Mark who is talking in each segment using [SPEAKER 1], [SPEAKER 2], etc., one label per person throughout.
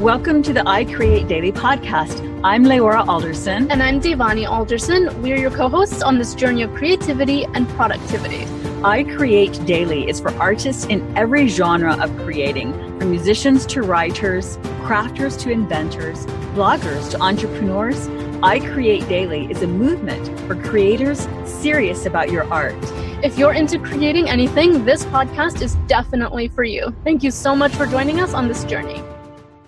[SPEAKER 1] Welcome to the I Create Daily podcast. I'm Leora Alderson.
[SPEAKER 2] And I'm Devani Alderson. We're your co hosts on this journey of creativity and productivity.
[SPEAKER 1] I Create Daily is for artists in every genre of creating, from musicians to writers, crafters to inventors, bloggers to entrepreneurs. I Create Daily is a movement for creators serious about your art.
[SPEAKER 2] If you're into creating anything, this podcast is definitely for you. Thank you so much for joining us on this journey.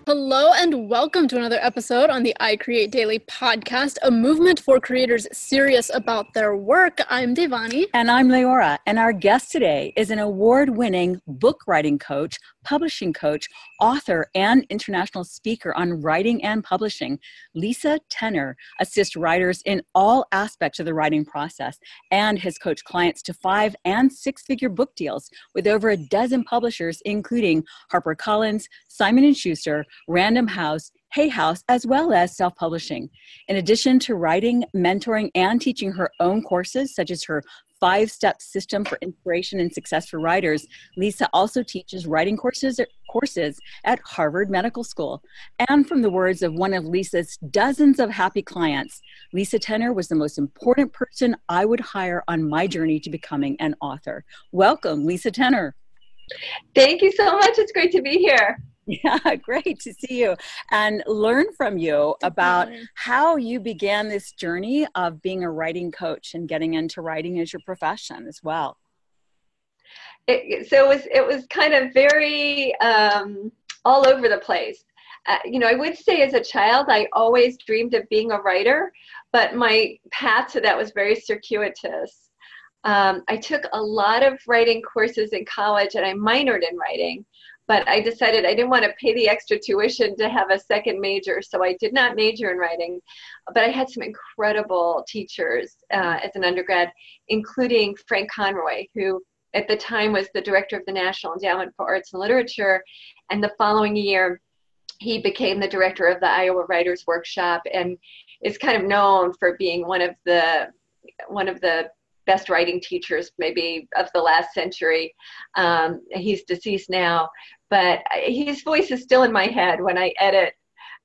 [SPEAKER 2] Hello, and welcome to another episode on the I Create Daily podcast, a movement for creators serious about their work. I'm Devani.
[SPEAKER 1] And I'm Leora. And our guest today is an award winning book writing coach, publishing coach, author, and international speaker on writing and publishing. Lisa Tener assists writers in all aspects of the writing process and has coached clients to five and six figure book deals with over a dozen publishers, including HarperCollins, Simon & Schuster, Random House, Hay House, as well as self publishing. In addition to writing, mentoring, and teaching her own courses, such as her five step system for inspiration and success for writers, Lisa also teaches writing courses, courses at Harvard Medical School. And from the words of one of Lisa's dozens of happy clients, Lisa Tener was the most important person I would hire on my journey to becoming an author. Welcome, Lisa Tener.
[SPEAKER 3] Thank you so much. It's great to be here.
[SPEAKER 1] Yeah, great to see you and learn from you about how you began this journey of being a writing coach and getting into writing as your profession as well.
[SPEAKER 3] It, so it was it was kind of very um, all over the place. Uh, you know, I would say as a child, I always dreamed of being a writer, but my path to that was very circuitous. Um, I took a lot of writing courses in college and I minored in writing but I decided I didn't want to pay the extra tuition to have a second major, so I did not major in writing. But I had some incredible teachers uh, as an undergrad, including Frank Conroy, who at the time was the director of the National Endowment for Arts and Literature, and the following year he became the director of the Iowa Writers Workshop and is kind of known for being one of the one of the best writing teachers maybe of the last century. Um, he's deceased now, but his voice is still in my head when I edit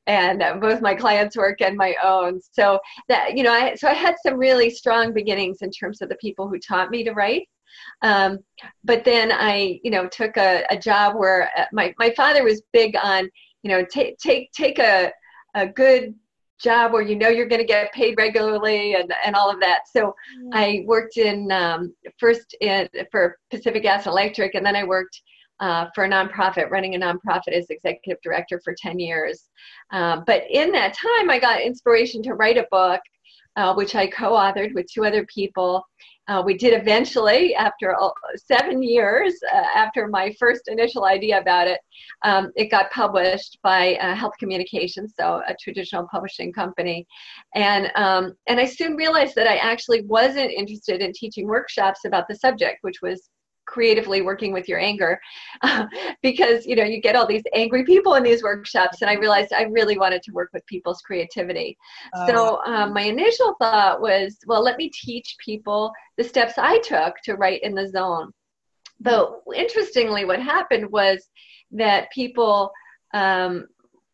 [SPEAKER 3] and uh, both my clients work and my own so that you know I, so i had some really strong beginnings in terms of the people who taught me to write um, but then i you know took a, a job where uh, my, my father was big on you know take take take a, a good job where you know you're going to get paid regularly and, and all of that. So mm-hmm. I worked in um, first in, for Pacific Gas and Electric, and then I worked uh, for a nonprofit, running a nonprofit as executive director for 10 years. Um, but in that time, I got inspiration to write a book, uh, which I co authored with two other people. Uh, we did eventually, after seven years uh, after my first initial idea about it, um, it got published by uh, Health Communications, so a traditional publishing company. And, um, and I soon realized that I actually wasn't interested in teaching workshops about the subject, which was creatively working with your anger because you know you get all these angry people in these workshops and i realized i really wanted to work with people's creativity. Uh, so um, my initial thought was well let me teach people the steps i took to write in the zone. But interestingly what happened was that people um,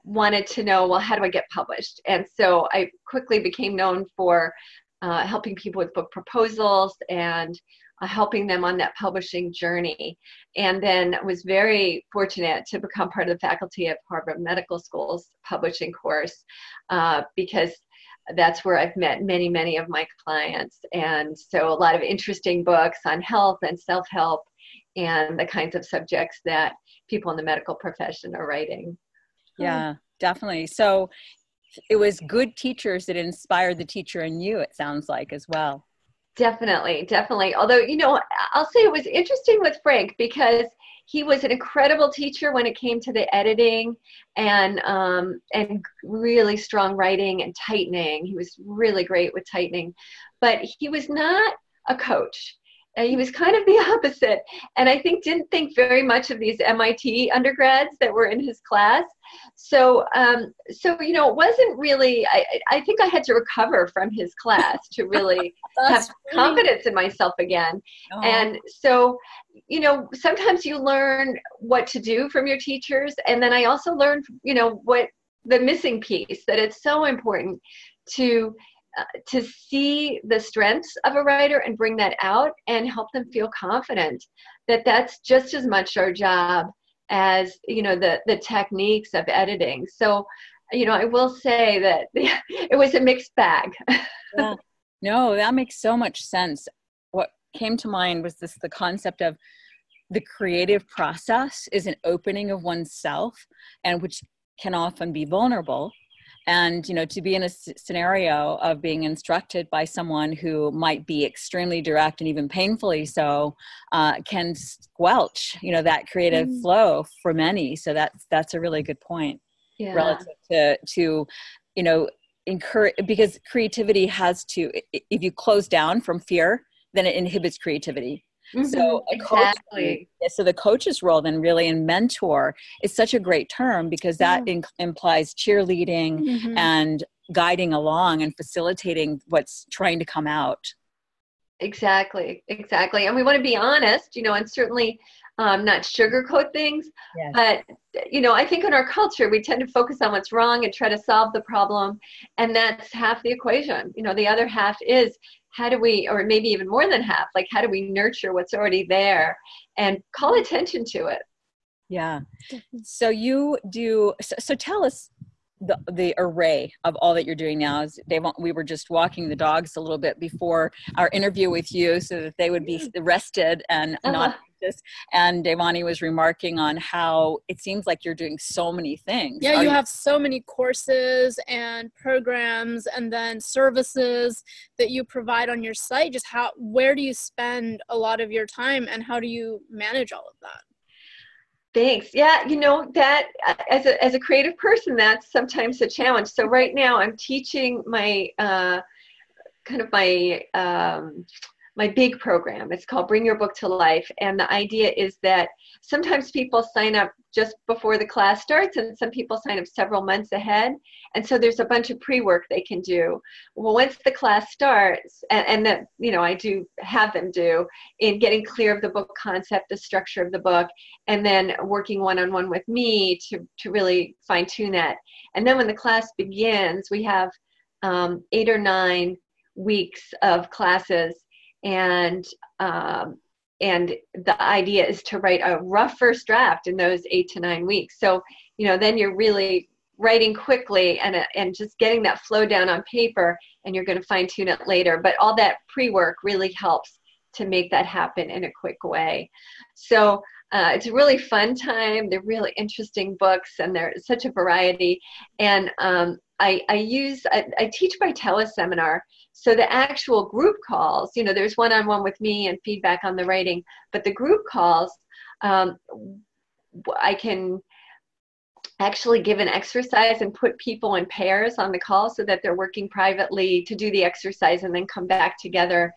[SPEAKER 3] wanted to know well how do i get published? And so i quickly became known for uh, helping people with book proposals and helping them on that publishing journey. And then was very fortunate to become part of the faculty of Harvard Medical School's publishing course uh, because that's where I've met many, many of my clients. And so a lot of interesting books on health and self help and the kinds of subjects that people in the medical profession are writing.
[SPEAKER 1] Yeah, definitely. So it was good teachers that inspired the teacher in you, it sounds like, as well.
[SPEAKER 3] Definitely, definitely. Although, you know, I'll say it was interesting with Frank because he was an incredible teacher when it came to the editing and um, and really strong writing and tightening. He was really great with tightening, but he was not a coach. And he was kind of the opposite, and I think didn't think very much of these MIT undergrads that were in his class. So, um, so you know, it wasn't really. I, I think I had to recover from his class to really have confidence in myself again. Oh. And so, you know sometimes you learn what to do from your teachers and then i also learned you know what the missing piece that it's so important to to see the strengths of a writer and bring that out and help them feel confident that that's just as much our job as you know the the techniques of editing. So you know i will say that it was a mixed bag.
[SPEAKER 1] Yeah. no that makes so much sense. What came to mind was this the concept of the creative process is an opening of oneself and which can often be vulnerable and you know to be in a scenario of being instructed by someone who might be extremely direct and even painfully so uh, can squelch you know that creative mm. flow for many so that's that's a really good point yeah. relative to to you know encourage because creativity has to if you close down from fear then it inhibits creativity Mm-hmm, so exactly. Coach, so the coach's role then really in mentor is such a great term because that in, implies cheerleading mm-hmm. and guiding along and facilitating what's trying to come out.
[SPEAKER 3] Exactly, exactly. And we want to be honest, you know, and certainly um, not sugarcoat things. Yes. But, you know, I think in our culture, we tend to focus on what's wrong and try to solve the problem. And that's half the equation. You know, the other half is how do we or maybe even more than half like how do we nurture what's already there and call attention to it?
[SPEAKER 1] Yeah. So you do so, so tell us the, the array of all that you're doing now is they want we were just walking the dogs a little bit before our interview with you so that they would be rested and uh-huh. not and Devani was remarking on how it seems like you're doing so many things.
[SPEAKER 2] Yeah, you, you have so many courses and programs and then services that you provide on your site. Just how where do you spend a lot of your time and how do you manage all of that?
[SPEAKER 3] Thanks. Yeah, you know that as a as a creative person, that's sometimes a challenge. So right now, I'm teaching my uh, kind of my um, my big program. It's called Bring Your Book to Life. And the idea is that sometimes people sign up just before the class starts, and some people sign up several months ahead. And so there's a bunch of pre work they can do. Well, once the class starts, and, and that, you know, I do have them do in getting clear of the book concept, the structure of the book, and then working one on one with me to, to really fine tune that. And then when the class begins, we have um, eight or nine weeks of classes and um, and the idea is to write a rough first draft in those eight to nine weeks. So you know then you're really writing quickly and and just getting that flow down on paper and you're going to fine tune it later. But all that pre-work really helps to make that happen in a quick way. So uh, it's a really fun time. They're really interesting books and there's such a variety. And um, I, I use I, I teach by teleseminar so the actual group calls, you know, there's one-on-one with me and feedback on the writing, but the group calls, um, I can actually give an exercise and put people in pairs on the call so that they're working privately to do the exercise and then come back together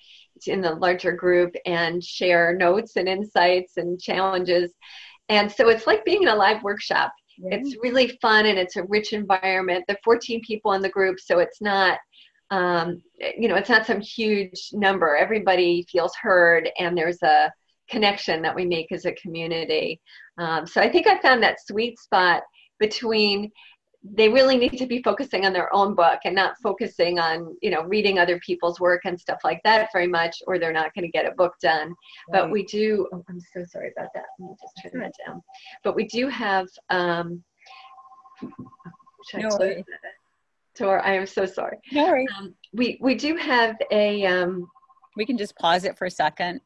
[SPEAKER 3] in the larger group and share notes and insights and challenges. And so it's like being in a live workshop. It's really fun and it's a rich environment. The 14 people in the group, so it's not um, you know, it's not some huge number. Everybody feels heard, and there's a connection that we make as a community. Um, so I think I found that sweet spot between they really need to be focusing on their own book and not focusing on you know reading other people's work and stuff like that very much or they're not going to get a book done right. but we do oh, i'm so sorry about that let me just turn that down but we do have um
[SPEAKER 1] no,
[SPEAKER 3] Tor, I am so sorry.
[SPEAKER 1] No
[SPEAKER 3] Um, we we do have a. Um,
[SPEAKER 1] we can just pause it for a second.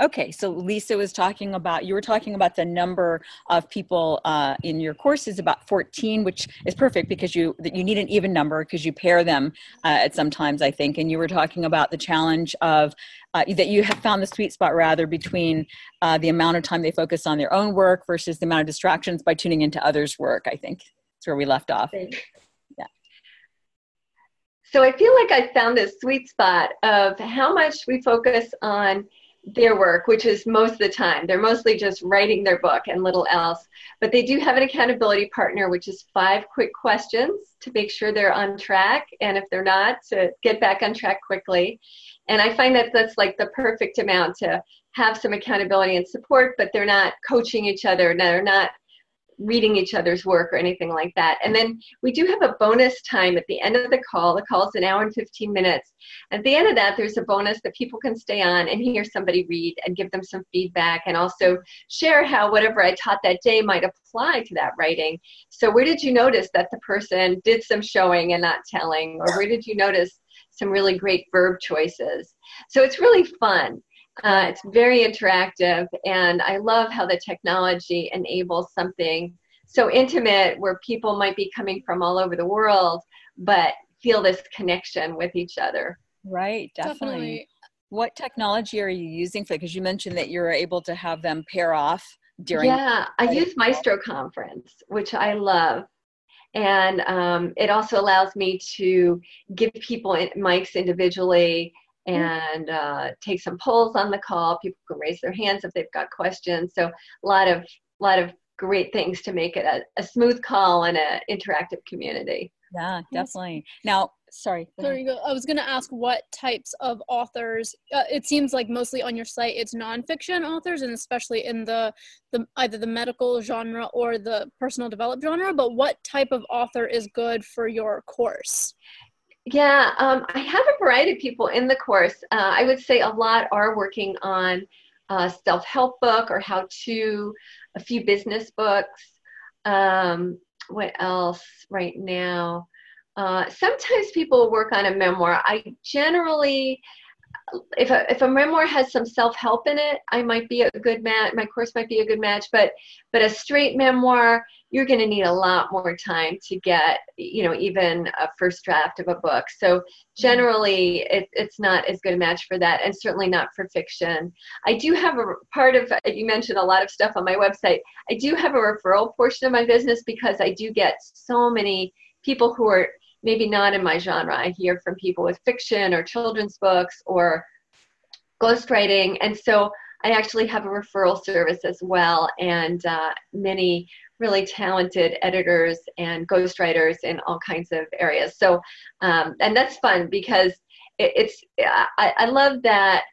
[SPEAKER 1] Okay, so Lisa was talking about, you were talking about the number of people uh, in your courses, about 14, which is perfect because you you need an even number because you pair them uh, at sometimes, I think. And you were talking about the challenge of uh, that you have found the sweet spot rather between uh, the amount of time they focus on their own work versus the amount of distractions by tuning into others' work, I think. That's where we left off. Yeah.
[SPEAKER 3] So I feel like I found this sweet spot of how much we focus on their work, which is most of the time. They're mostly just writing their book and little else. But they do have an accountability partner, which is five quick questions to make sure they're on track. And if they're not, to get back on track quickly. And I find that that's like the perfect amount to have some accountability and support, but they're not coaching each other. They're not reading each other's work or anything like that. And then we do have a bonus time at the end of the call. The call is an hour and 15 minutes. At the end of that, there's a bonus that people can stay on and hear somebody read and give them some feedback and also share how whatever I taught that day might apply to that writing. So, where did you notice that the person did some showing and not telling? Or where did you notice some really great verb choices? So, it's really fun. Uh, it's very interactive, and I love how the technology enables something so intimate where people might be coming from all over the world, but feel this connection with each other.
[SPEAKER 1] Right, definitely. definitely. What technology are you using for? Because you mentioned that you're able to have them pair off during.
[SPEAKER 3] Yeah, I use Maestro Conference, which I love and um, it also allows me to give people mics individually and uh, take some polls on the call. People can raise their hands if they've got questions. So a lot of lot of great things to make it a, a smooth call and an interactive community.
[SPEAKER 1] Yeah, definitely. Now, sorry.
[SPEAKER 2] There you go. I was going to ask what types of authors. Uh, it seems like mostly on your site it's nonfiction authors, and especially in the the either the medical genre or the personal development genre. But what type of author is good for your course?
[SPEAKER 3] Yeah, um, I have a variety of people in the course. Uh, I would say a lot are working on a self-help book or how to, a few business books. Um, what else right now? Uh, sometimes people work on a memoir. I generally if a, if a memoir has some self-help in it i might be a good match my course might be a good match but but a straight memoir you're going to need a lot more time to get you know even a first draft of a book. So mm-hmm. generally it, it's not as good a match for that and certainly not for fiction. I do have a part of you mentioned a lot of stuff on my website. I do have a referral portion of my business because i do get so many people who are maybe not in my genre. I hear from people with fiction or children's books or ghostwriting. And so I actually have a referral service as well, and uh, many really talented editors and ghostwriters in all kinds of areas. So, um, and that's fun because it, it's, I, I, love that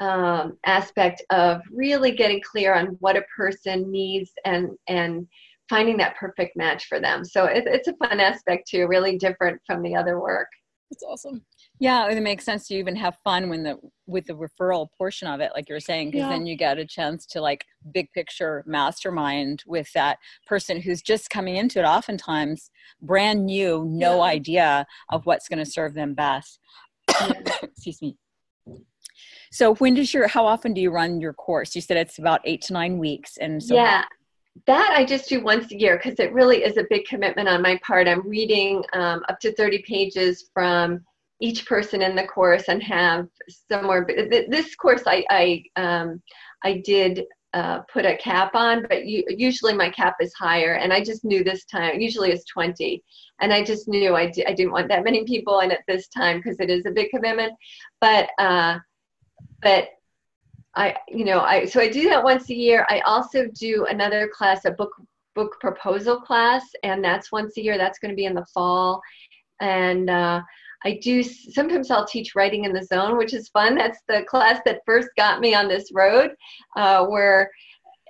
[SPEAKER 3] um, aspect of really getting clear on what a person needs and, and finding that perfect match for them. So it, it's a fun aspect too, really different from the other work.
[SPEAKER 2] That's awesome.
[SPEAKER 1] Yeah, it makes sense to even have fun when the with the referral portion of it, like you're saying, because yeah. then you get a chance to like big picture mastermind with that person who's just coming into it, oftentimes brand new, no yeah. idea of what's going to serve them best. Excuse me. So when does your how often do you run your course? You said it's about eight to nine weeks, and so
[SPEAKER 3] yeah that I just do once a year because it really is a big commitment on my part. I'm reading um, up to 30 pages from each person in the course and have somewhere. This course I I, um, I did uh, put a cap on, but you, usually my cap is higher. And I just knew this time, usually it's 20. And I just knew I, I didn't want that many people in at this time because it is a big commitment. But, uh, but I, you know, I so I do that once a year. I also do another class, a book book proposal class, and that's once a year. That's going to be in the fall, and uh, I do sometimes I'll teach writing in the zone, which is fun. That's the class that first got me on this road, uh, where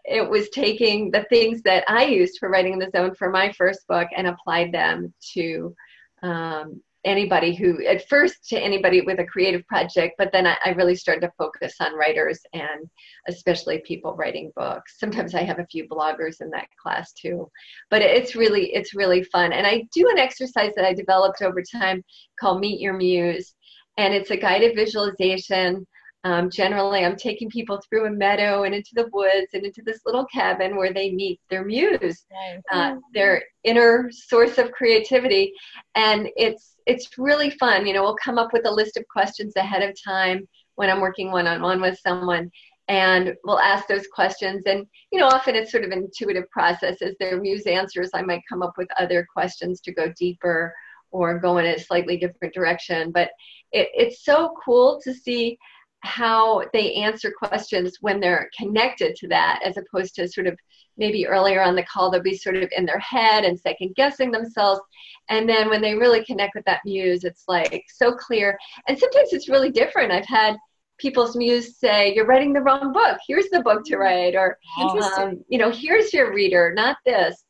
[SPEAKER 3] it was taking the things that I used for writing in the zone for my first book and applied them to um, anybody who at first to anybody with a creative project but then I, I, really started to focus on writers and especially people writing books. Sometimes i have a few bloggers in that class too. But it's really it's really fun. And i do an exercise that i developed over time called meet your muse and it's a guided visualization um, generally, I'm taking people through a meadow and into the woods and into this little cabin where they meet their muse, uh, their inner source of creativity, and it's it's really fun. You know, we'll come up with a list of questions ahead of time when I'm working one on one with someone, and we'll ask those questions. And you know, often it's sort of an intuitive process. As their muse answers, I might come up with other questions to go deeper or go in a slightly different direction. But it, it's so cool to see how they answer questions when they're connected to that as opposed to sort of maybe earlier on the call they'll be sort of in their head and second guessing themselves. And then when they really connect with that muse it's like so clear. And sometimes it's really different. I've had people's muse say, "You're writing the wrong book. Here's the book to write," or um, you know, "Here's your reader, not this."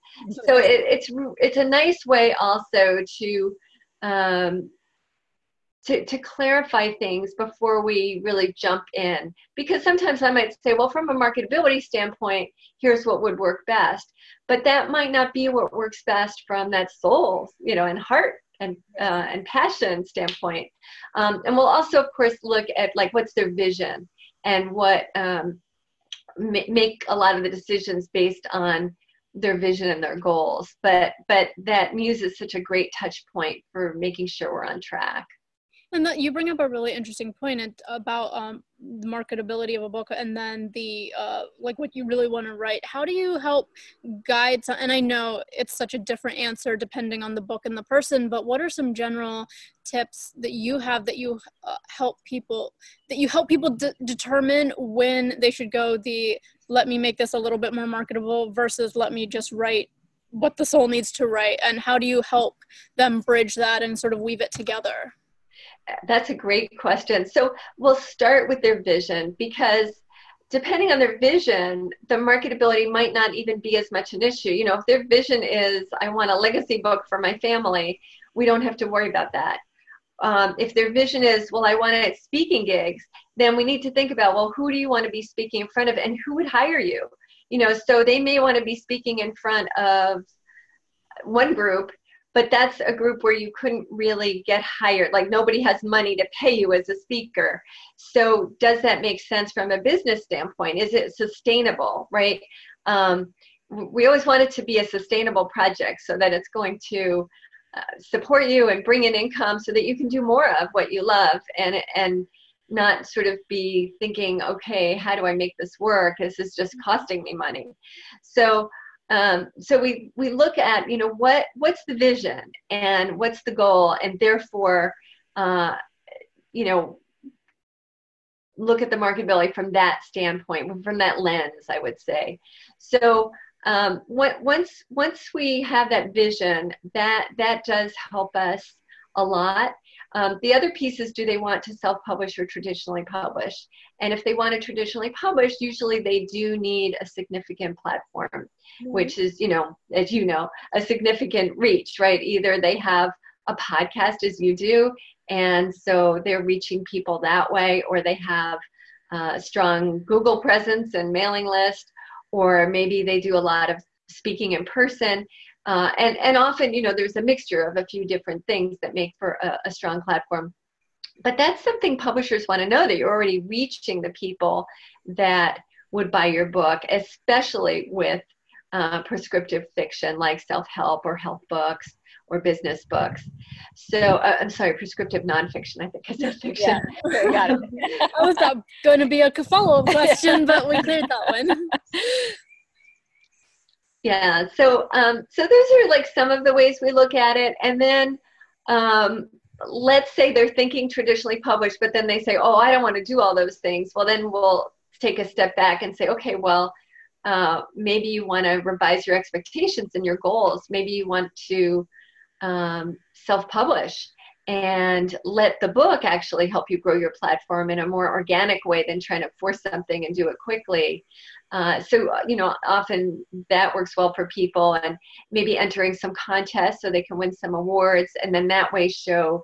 [SPEAKER 3] So it, it's it's a nice way also to um, to, to clarify things before we really jump in. Because sometimes I might say, well, from a marketability standpoint, here's what would work best. But that might not be what works best from that soul, you know, and heart and uh, and passion standpoint. Um, and we'll also, of course, look at like what's their vision and what um, ma- make a lot of the decisions based on their vision and their goals. But but that muse is such a great touch point for making sure we're on track.
[SPEAKER 2] And that you bring up a really interesting point about um, the marketability of a book, and then the uh, like what you really want to write. How do you help guide? Some, and I know it's such a different answer depending on the book and the person, but what are some general tips that you have that you uh, help people that you help people de- determine when they should go the let me make this a little bit more marketable versus let me just write what the soul needs to write, and how do you help them bridge that and sort of weave it together?
[SPEAKER 3] That's a great question. So we'll start with their vision because depending on their vision, the marketability might not even be as much an issue. You know, if their vision is, I want a legacy book for my family, we don't have to worry about that. Um, if their vision is, well, I want it speaking gigs, then we need to think about, well, who do you want to be speaking in front of and who would hire you? You know, so they may want to be speaking in front of one group but that's a group where you couldn't really get hired. Like nobody has money to pay you as a speaker. So does that make sense from a business standpoint? Is it sustainable right? Um, we always want it to be a sustainable project so that it's going to uh, support you and bring in income so that you can do more of what you love and and not sort of be thinking okay how do i make this work? This is just costing me money. So um, so we we look at you know what what's the vision and what's the goal? And therefore uh, you know look at the marketability from that standpoint from that lens i would say. So um, what, once once we have that vision that that does help us a lot um, the other piece is do they want to self publish or traditionally publish? And if they want to traditionally publish, usually they do need a significant platform, mm-hmm. which is, you know, as you know, a significant reach, right? Either they have a podcast as you do, and so they're reaching people that way, or they have a strong Google presence and mailing list, or maybe they do a lot of speaking in person uh, and, and often, you know, there's a mixture of a few different things that make for a, a strong platform. But that's something publishers want to know that you're already reaching the people that would buy your book, especially with uh, prescriptive fiction like self help or health books or business books. So uh, I'm sorry, prescriptive nonfiction. I think I said fiction.
[SPEAKER 2] Yeah, okay, got it. I was going to be a follow up question, but we cleared that one.
[SPEAKER 3] yeah so um, so those are like some of the ways we look at it and then um, let's say they're thinking traditionally published but then they say oh i don't want to do all those things. Well then we'll take a step back and say okay well uh, maybe you want to revise your expectations and your goals. Maybe you want to um, self-publish and let the book actually help you grow your platform in a more organic way than trying to force something and do it quickly uh, so, uh, you know, often that works well for people and maybe entering some contests so they can win some awards and then that way show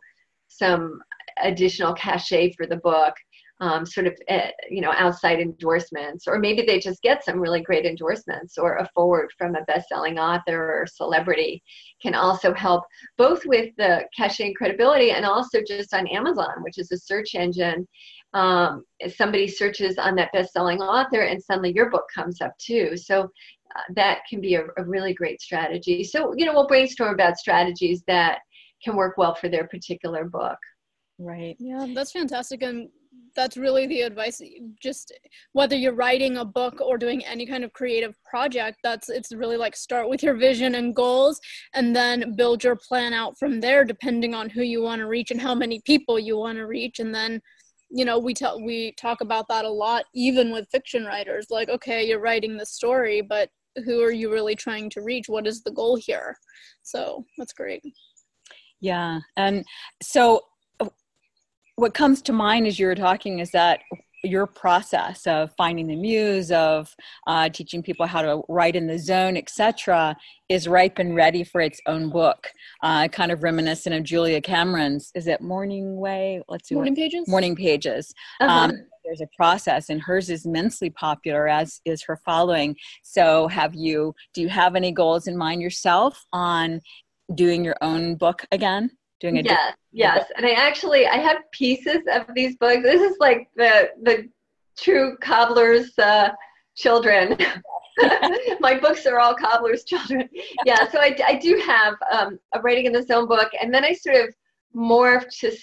[SPEAKER 3] some additional cachet for the book. Um, sort of, uh, you know, outside endorsements, or maybe they just get some really great endorsements, or a forward from a best-selling author or celebrity can also help both with the cachet credibility, and also just on Amazon, which is a search engine. Um, somebody searches on that best-selling author and suddenly your book comes up too. So uh, that can be a, a, really great strategy. So you know we'll brainstorm about strategies that can work well for their particular book.
[SPEAKER 2] Right. Yeah that's fantastic. And that's really the advice just whether you're writing a book or doing any kind of creative project that's it's really like start with your vision and goals and then build your plan out from there depending on who you want to reach and how many people you want to reach. And then you know we tell we talk about that a lot even with fiction writers like okay you're writing the story but who are you really trying to reach? What is the goal here? So that's great.
[SPEAKER 1] Yeah and so what comes to mind as you're talking is that your process of finding the muse of uh, teaching people how to write in the zone etc is ripe and ready for its own book. Uh, kind of reminiscent of julia cameron's is it morning way?
[SPEAKER 2] Let's see morning what, pages?
[SPEAKER 1] Morning pages. Uh-huh. um, there's a process and hers is immensely popular as is her following. So have you do you have any goals in mind yourself on doing your own book again doing
[SPEAKER 3] a yes yes. And i actually i have pieces of these books. This is like the the true cobbler's uh, children. My books are all cobbler's children. Yeah so i, I do have um, a writing in the zone book. And then i sort of morphed to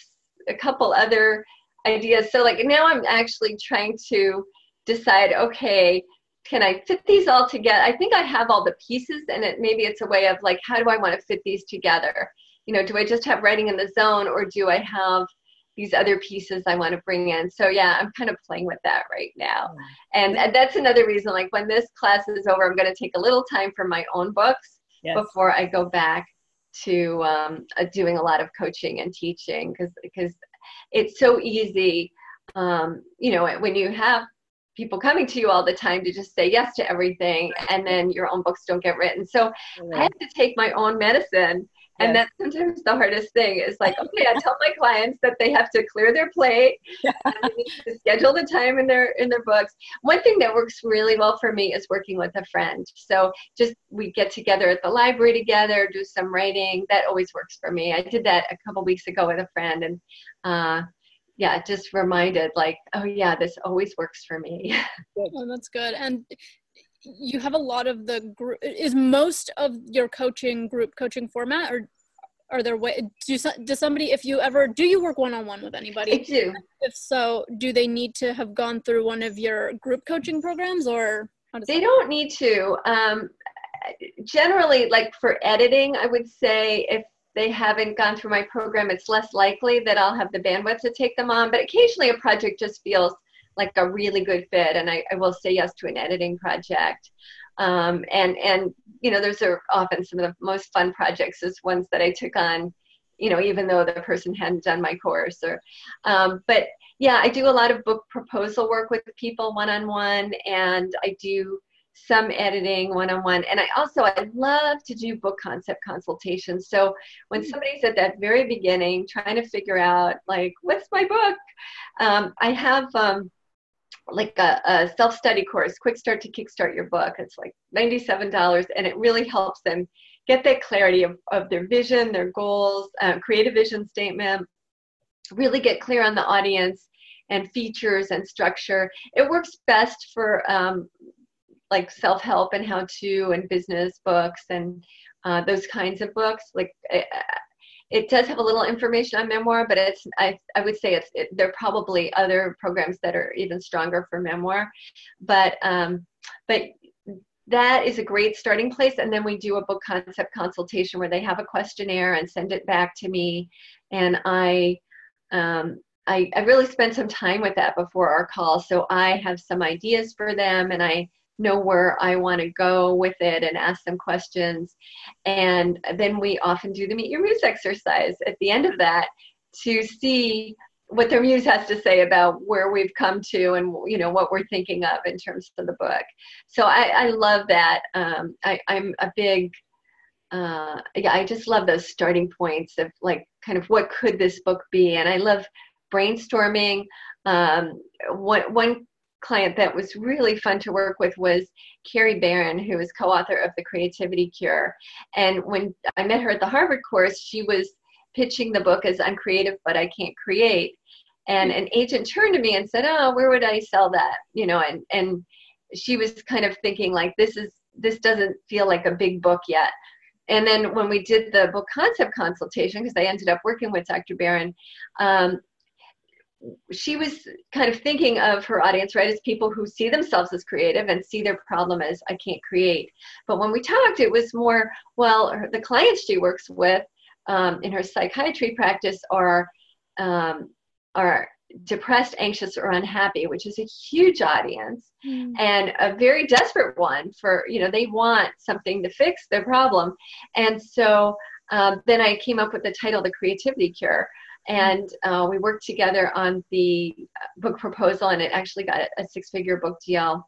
[SPEAKER 3] a couple other ideas. So like now i'm actually trying to decide okay can I fit these all together? I think I have all the pieces, and it maybe it's a way of like, how do I want to fit these together? You know, do I just have writing in the zone or do I have these other pieces I want to bring in? So yeah, I'm kind of playing with that right now. And, and that's another reason, like when this class is over, I'm going to take a little time for my own books yes. before I go back to um, uh, doing a lot of coaching and teaching because because it's so easy um, you know when you have people coming to you all the time to just say yes to everything and then your own books don't get written so i have to take my own medicine and that's sometimes the hardest thing is like, okay, I tell my clients that they have to clear their plate, to schedule the time in their in their books. One thing that works really well for me is working with a friend. So just we get together at the library together, do some writing. That always works for me. I did that a couple weeks ago with a friend, and uh, yeah, just reminded like, oh yeah, this always works for me.
[SPEAKER 2] oh, that's good. And you have a lot of the group is most of your coaching group coaching format or are there way do, does somebody if you ever do you work one-on-one with anybody?
[SPEAKER 3] I do.
[SPEAKER 2] If so do they need to have gone through one of your group coaching programs or
[SPEAKER 3] they don't need to um, generally like for editing i would say if they haven't gone through my program it's less likely that i'll have the bandwidth to take them on but occasionally a project just feels like a really good fit and I, I will say yes to an editing project. Um, and and you know those are often some of the most fun projects is ones that i took on you know even though the person hadn't done my course or um, but yeah i do a lot of book proposal work with people one-on-one and i do some editing one-on-one. And i also i love to do book concept consultations. So when hmm. somebody's at that very beginning trying to figure out like what's my book? Um, i have um, like a, a self-study course quick start to kickstart your book. It's like $97 and it really helps them get that clarity of, of their vision their goals uh, create a vision statement really get clear on the audience and features and structure. It works best for um, like self-help and how to and business books and uh, those kinds of books. Like uh, it does have a little information on memoir, but it's I, I would say it's it, there are probably other programs that are even stronger for memoir, but um, but that is a great starting place. And then we do a book concept consultation where they have a questionnaire and send it back to me, and I. Um, I, I really spent some time with that before our call, so I have some ideas for them, and I know where I want to go with it and ask them questions. And then we often do the Meet Your Muse exercise at the end of that to see what their muse has to say about where we've come to and you know what we're thinking of in terms of the book. So I, I love that. Um, I, I'm a big uh, yeah, I just love those starting points of like kind of what could this book be, and I love brainstorming. Um, one one client that was really fun to work with was Carrie Barron, who is co-author of The Creativity Cure. And when I met her at the Harvard course, she was pitching the book as I'm creative, but I can't create. And an agent turned to me and said, "Oh, where would I sell that?" You know, and and she was kind of thinking like, "This is this doesn't feel like a big book yet." And then when we did the book concept consultation, because I ended up working with Dr. Barron, um, she was kind of thinking of her audience, right, as people who see themselves as creative and see their problem as I can't create. But when we talked, it was more, well, the clients she works with um, in her psychiatry practice are um, are depressed, anxious, or unhappy, which is a huge audience mm. and a very desperate one for you know they want something to fix their problem, and so um, then I came up with the title, The Creativity Cure and uh, we worked together on the book proposal, and it actually got a six-figure book deal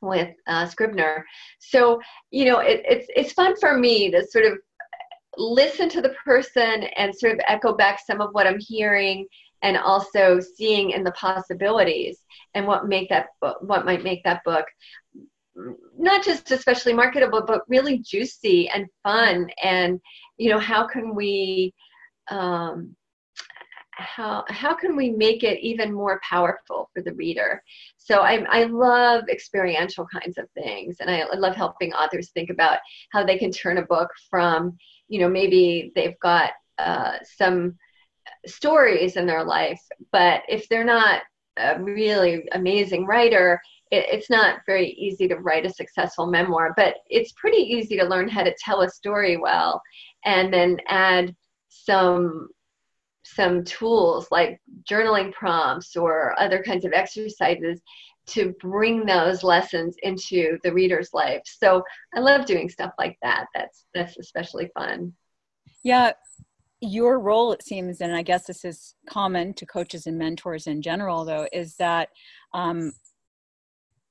[SPEAKER 3] with uh, Scribner. So you know, it, it's it's fun for me to sort of listen to the person and sort of echo back some of what I'm hearing and also seeing in the possibilities and what make that what might make that book not just especially marketable but really juicy and fun and you know how can we um, how how can we make it even more powerful for the reader? So i i love experiential kinds of things and I, love helping authors think about how they can turn a book from you know maybe they've got uh, some stories in their life but if they're not a really amazing writer it, it's not very easy to write a successful memoir but it's pretty easy to learn how to tell a story well and then add some some tools like journaling prompts or other kinds of exercises to bring those lessons into the reader's life. So I love doing stuff like that. That's that's especially fun.
[SPEAKER 1] Yeah, your role it seems, and I guess this is common to coaches and mentors in general, though, is that um,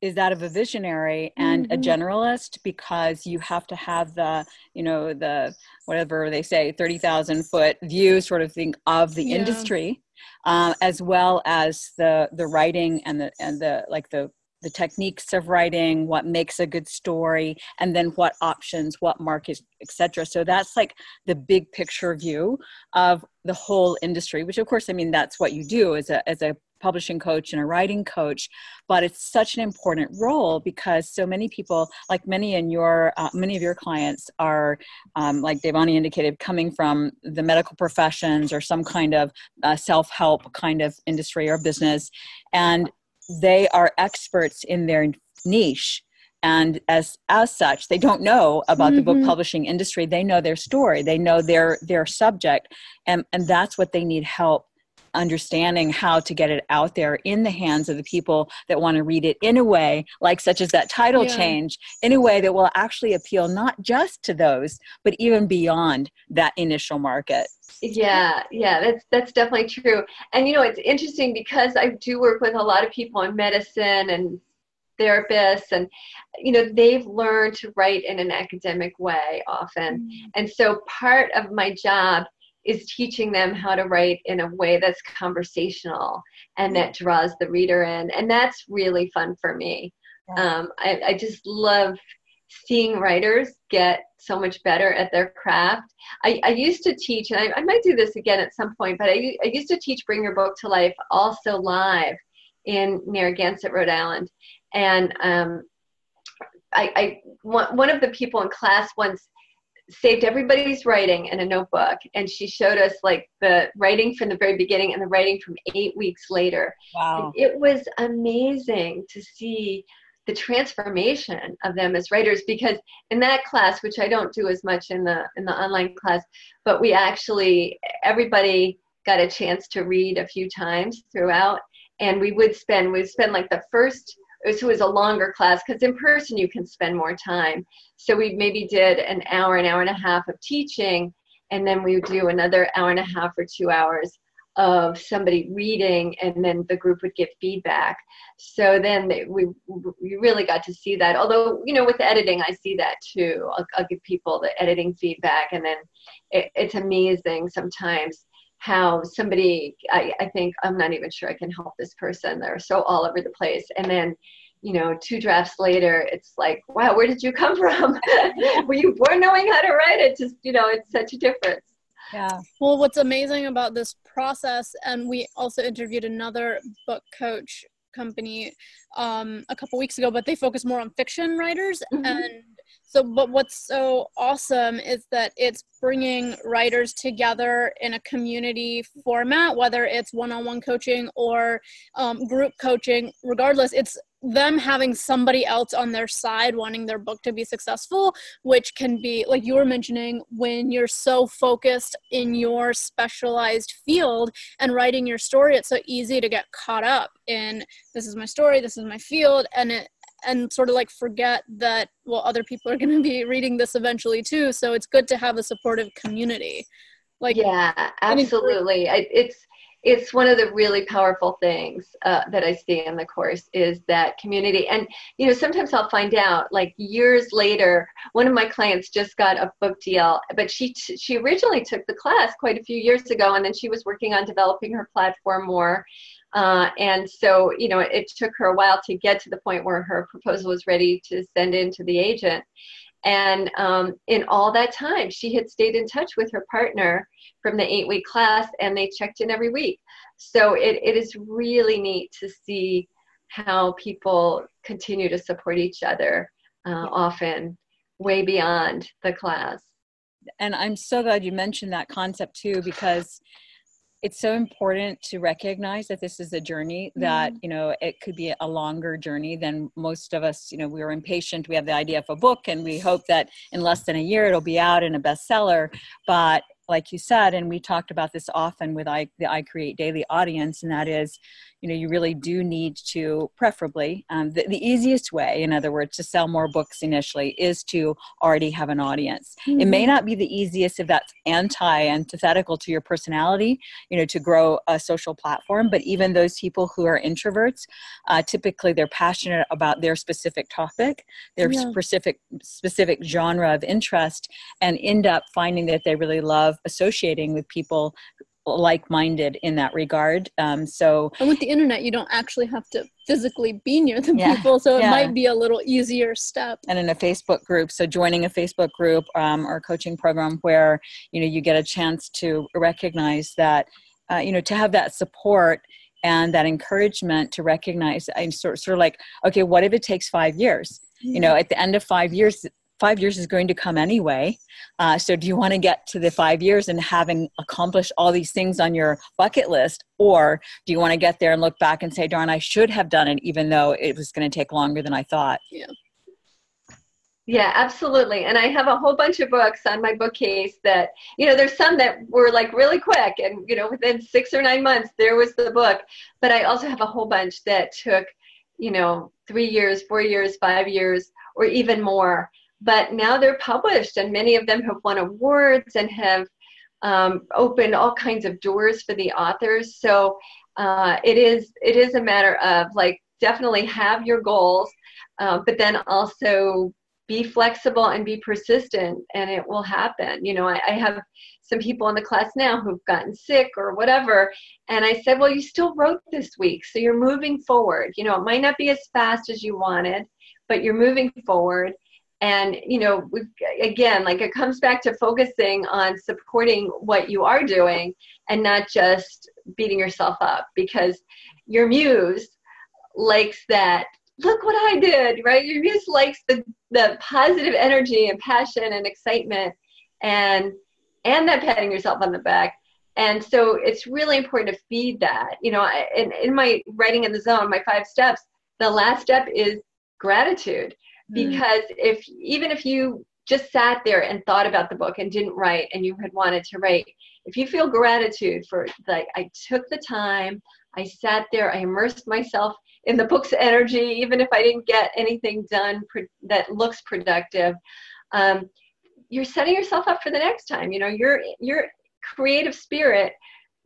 [SPEAKER 1] is that of a visionary and mm-hmm. a generalist because you have to have the you know the whatever they say 30,000 foot view sort of thing of the yeah. industry uh, as well as the the writing and the and the like the the techniques of writing what makes a good story and then what options what markets etc so that's like the big picture view of the whole industry which of course i mean that's what you do as a as a publishing coach and a writing coach but it's such an important role because so many people like many in your uh, many of your clients are um, like devani indicated coming from the medical professions or some kind of uh, self-help kind of industry or business and they are experts in their niche and as as such they don't know about mm-hmm. the book mm-hmm. publishing industry they know their story they know their their subject and and that's what they need help understanding how to get it out there in the hands of the people that want to read it in a way like such as that title yeah. change in a way that will actually appeal not just to those but even beyond that initial market
[SPEAKER 3] yeah yeah that's that's definitely true and you know it's interesting because i do work with a lot of people in medicine and therapists and you know they've learned to write in an academic way often mm-hmm. and so part of my job is teaching them how to write in a way that's conversational and that draws the reader in and that's really fun for me yeah. um, I, I just love seeing writers get so much better at their craft. I, I used to teach, and I, I, might do this again at some point, but I, I used to teach Bring Your Book to Life also live in Narragansett, Rhode Island. And um, I, I one, one of the people in class once saved everybody's writing in a notebook and she showed us like the writing from the very beginning and the writing from eight weeks later.
[SPEAKER 1] Wow.
[SPEAKER 3] And it was amazing to see the transformation of them as writers because in that class which i don't do as much in the in the online class but we actually everybody got a chance to read a few times throughout and we would spend we'd spend like the first it was a longer class because in person you can spend more time. So we maybe did an hour, an hour and a half of teaching, and then we would do another hour and a half or two hours of somebody reading, and then the group would give feedback. So then we we really got to see that. Although you know with editing, I see that too. I'll, I'll give people the editing feedback, and then it, it's amazing sometimes how somebody I, I think i'm not even sure i can help this person. They're so all over the place. And then you know two drafts later it's like wow where did you come from? Were you born knowing how to write? It just you know it's such a difference.
[SPEAKER 1] Yeah.
[SPEAKER 2] Well what's amazing about this process and we also interviewed another book coach company um, a couple weeks ago but they focus more on fiction writers mm-hmm. and so but what's so awesome is that it's bringing writers together in a community format whether it's one-on-one coaching or um, group coaching. Regardless it's them having somebody else on their side wanting their book to be successful which can be like you were mentioning when you're so focused in your specialized field and writing your story it's so easy to get caught up in this is my story this is my field and it and sort of like forget that well other people are going to be reading this eventually too so it's good to have a supportive community
[SPEAKER 3] Like yeah, absolutely. I, it's it's one of the really powerful things uh, that I see in the course is that community. And you know, sometimes I'll find out like years later. One of my clients just got a book deal, but she she originally took the class quite a few years ago, and then she was working on developing her platform more. Uh, and so, you know, it took her a while to get to the point where her proposal was ready to send in to the agent. And um, in all that time, she had stayed in touch with her partner from the eight week class and they checked in every week. So it, it is really neat to see how people continue to support each other uh, often way beyond the class.
[SPEAKER 1] And I'm so glad you mentioned that concept too, because it's so important to recognize that this is a journey that mm-hmm. you know it could be a longer journey than most of us you know we are impatient we have the idea of a book and we hope that in less than a year it'll be out in a bestseller but like you said, and we talked about this often with I, the I Create Daily audience, and that is, you know, you really do need to, preferably, um, the, the, easiest way, in other words, to sell more books initially is to already have an audience. Mm-hmm. It may mm-hmm. not be the easiest if that's anti antithetical to your personality, you know, to grow a social platform, but even those people who are introverts, uh, typically they're passionate about their specific topic, their yeah. specific specific genre of interest, and end up finding that they really love associating with people like-minded in that regard. Um, so
[SPEAKER 2] and with the internet you don't actually have to physically be near the yeah, people so it yeah. might be a little easier step.
[SPEAKER 1] And in a facebook group so joining a facebook group um, or coaching program where you know you get a chance to recognize that uh, you know to have that support and that encouragement to recognize i'm sort, sort of like okay what if it takes five years? You know at the end of five years five years is going to come anyway. Uh, so, do you want to get to the five years and having accomplished all these things on your bucket list? Or do you want to get there and look back and say, darn, I should have done it, even though it was going to take longer than I thought?
[SPEAKER 2] Yeah.
[SPEAKER 3] Yeah, absolutely. And I have a whole bunch of books on my bookcase that, you know, there's some that were like really quick and, you know, within six or nine months, there was the book. But I also have a whole bunch that took, you know, three years, four years, five years, or even more but now they're published and many of them have won awards and have um, opened all kinds of doors for the authors. So uh, it is it is a matter of like definitely have your goals uh, but then also be flexible and be persistent and it will happen. You know I, I have some people in the class now who've gotten sick or whatever and i said well you still wrote this week so you're moving forward. You know it might not be as fast as you wanted but you're moving forward and you know again like it comes back to focusing on supporting what you are doing and not just beating yourself up because your muse likes that look what i did right? Your muse likes the the positive energy and passion and excitement and and that patting yourself on the back. And so it's really important to feed that you know in, in my writing in the zone my five steps the last step is gratitude Mm. because if even if you just sat there and thought about the book and didn't write and you had wanted to write if you feel gratitude for like i took the time i sat there i immersed myself in the book's energy even if i didn't get anything done that looks productive um, you're setting yourself up for the next time you know your your creative spirit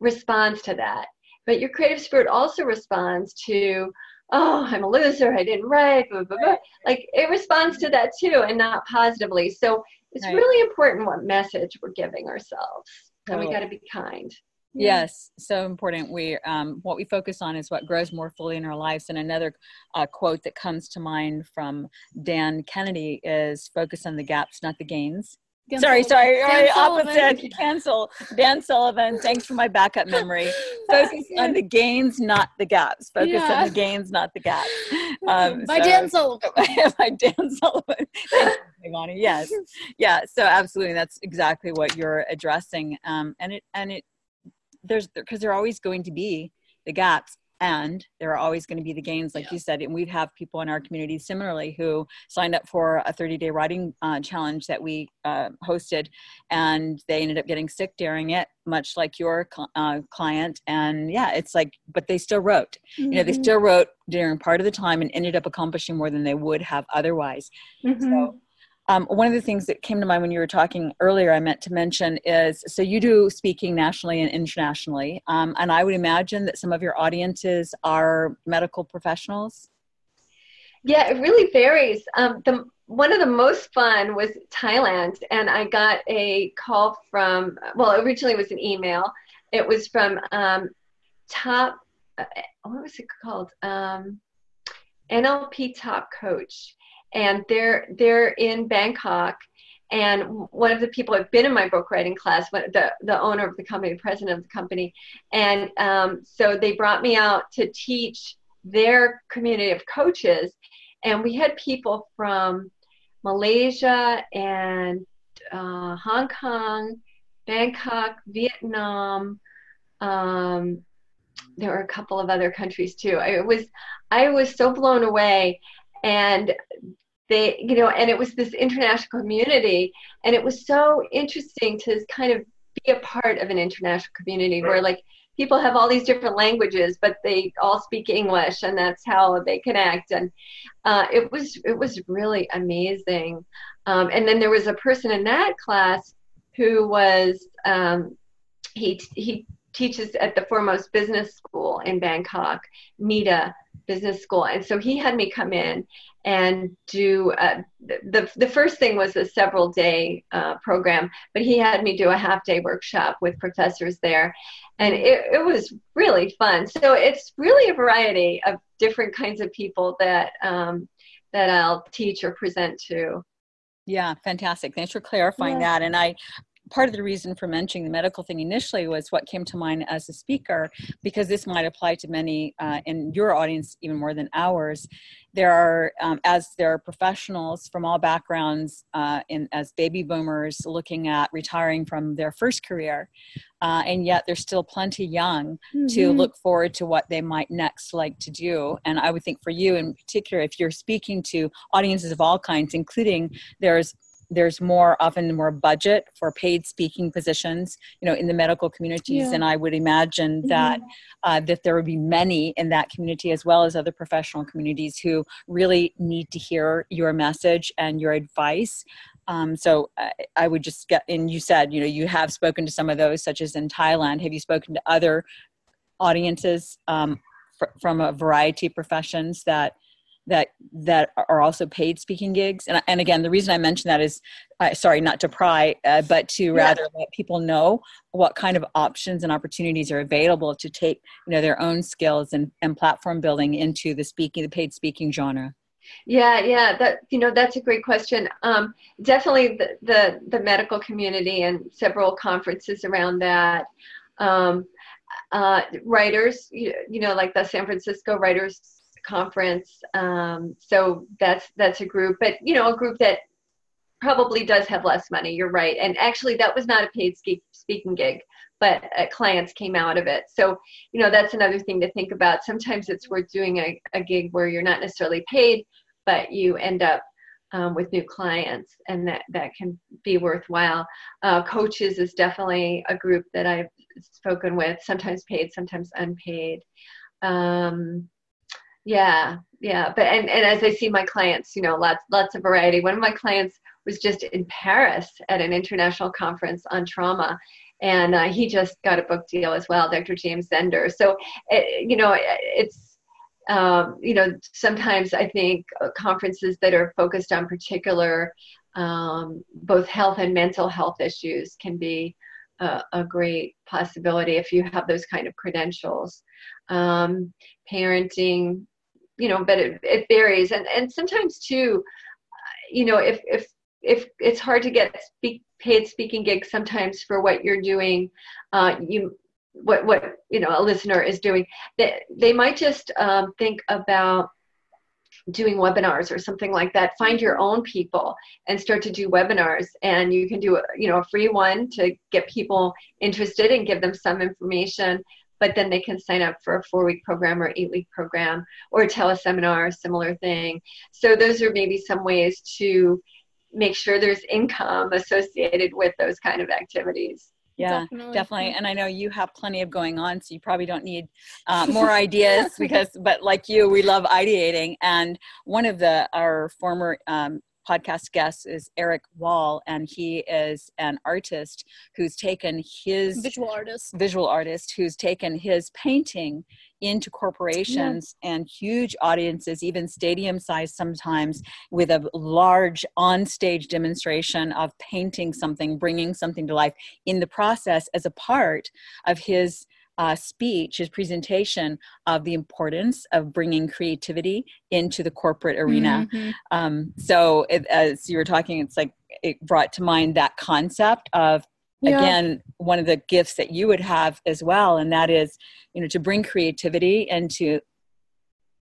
[SPEAKER 3] responds to that but your creative spirit also responds to oh, I'm a loser, I didn't write, blah, blah, blah. like it responds to that too and not positively. So it's right. really important what message we're giving ourselves. And we got to be kind.
[SPEAKER 1] Yes, so important. We um, what we focus on is what grows more fully in our lives. And another uh, quote that comes to mind from Dan Kennedy is "Focus on the gaps, not the gains." Dan sorry, Sullivan. sorry, Dan opposite. Cancel. Dan Sullivan. Thanks for my backup memory. Focus on the gains, not the gaps. Focus yeah. on the gains, not the gaps.
[SPEAKER 2] Um, by so, Dan Sullivan.
[SPEAKER 1] by Dan Sullivan. Thanks, Yes, yeah. So absolutely, that's exactly what you're addressing. Um, and it and it there's because there are always going to be the gaps and there are always going to be the gains like yeah. you said and we have people in our community similarly who signed up for a 30 day writing uh, challenge that we uh, hosted and they ended up getting sick during it much like your uh, client and yeah it's like but they still wrote mm-hmm. you know they mm-hmm. still wrote during part of the time and ended up accomplishing more than they would have otherwise mm-hmm. so Um, one of the things that came to mind when you were talking earlier, I meant to mention is so you do speaking nationally and internationally, um, and I would imagine that some of your audiences are medical professionals.
[SPEAKER 3] Yeah, it really varies. Um, the one of the most fun was Thailand, and I got a call from. Well, originally it was an email. It was from um, Top. Uh, what was it called? Um, NLP Top Coach, and they're they're in Bangkok. And one of the people have been in my book writing class, the the owner of the company, the president of the company, and um, so they brought me out to teach their community of coaches, and we had people from Malaysia and uh, Hong Kong, Bangkok, Vietnam. Um, there were a couple of other countries too. I was I was so blown away, and they you know, and it was this international community, and it was so interesting to kind of be a part of an international community where like people have all these different languages, but they all speak English, and that's how they connect. And uh, it was it was really amazing. Um, and then there was a person in that class who was um, he he teaches at the foremost business school in Bangkok, NIDA business school, and so he had me come in and do uh, the the first thing was a several day uh, program, but he had me do a half day workshop with professors there, and it, it was really fun. So it's really a variety of different kinds of people that um, that I'll teach or present to.
[SPEAKER 1] Yeah, fantastic. Thanks for clarifying yeah. that. And I part of the reason for mentioning the medical thing initially was what came to mind as a speaker, because this might apply to many uh, in your audience even more than ours. There are, um, as there are professionals from all backgrounds, uh, in, as baby boomers looking at retiring from their first career, uh, and yet they're still plenty young mm-hmm. to look forward to what they might next like to do. And I would think for you in particular, if you're speaking to audiences of all kinds, including there's there's more often more budget for paid speaking positions you know in the medical communities yeah. and i would imagine mm-hmm. that uh, that there would be many in that community as well as other professional communities who really need to hear your message and your advice um, so I, I would just get and you said you know you have spoken to some of those such as in thailand have you spoken to other audiences um, fr- from a variety of professions that that that are also paid speaking gigs. And, and again the reason i mention that is uh, sorry not to pry uh, but to rather yeah. let people know what kind of options and opportunities are available to take you know their own skills and, and platform building into the speaking the paid speaking genre.
[SPEAKER 3] Yeah yeah that you know that's a great question. Um, definitely the, the, the medical community and several conferences around that. Um, uh, writers you, you know like the san francisco writers conference. Um, so that's that's a group, but you know, a group that probably does have less money. You're right, and actually, that was not a paid speaking gig, but uh, clients came out of it. So you know, that's another thing to think about. Sometimes it's worth doing a, a gig where you're not necessarily paid, but you end up um, with new clients, and that that can be worthwhile. Uh, coaches is definitely a group that I've spoken with, sometimes paid, sometimes unpaid. Um, yeah yeah but and, and as i see my clients you know lots lots of variety. One of my clients was just in paris at an international conference on trauma and uh, he just got a book deal as well dr james zender. So it, you know it, it's um, you know sometimes i think uh, conferences that are focused on particular um, both health and mental health issues can be a, a great possibility if you have those kind of credentials. Um, parenting you know but it, it varies. And and sometimes too you know if if if it's hard to get speak, paid speaking gigs sometimes for what you're doing uh, you what what you know a listener is doing they, they might just um, think about doing webinars or something like that. Find your own people and start to do webinars. And you can do a, you know a free one to get people interested and give them some information but then they can sign up for a four week program or eight week program or a teleseminar, similar thing. So those are maybe some ways to make sure there's income associated with those kind of activities
[SPEAKER 1] yeah definitely. definitely. and i know you have plenty of going on so you probably don't need uh, more ideas because but like you we love ideating and one of the our former um, podcast guest is Erik Wahl, and he is an artist who's taken his
[SPEAKER 2] visual artist,
[SPEAKER 1] visual artist who's taken his painting into corporations yeah. and huge audiences, even stadium size sometimes, with a large on-stage demonstration of painting something, bringing something to life in the process as a part of his uh, speech, his presentation of the importance of bringing creativity into the corporate arena. Mm-hmm. Um, so, it, as you were talking, it's like it brought to mind that concept of yeah. again one of the gifts that you would have as well and that is you know to bring creativity and to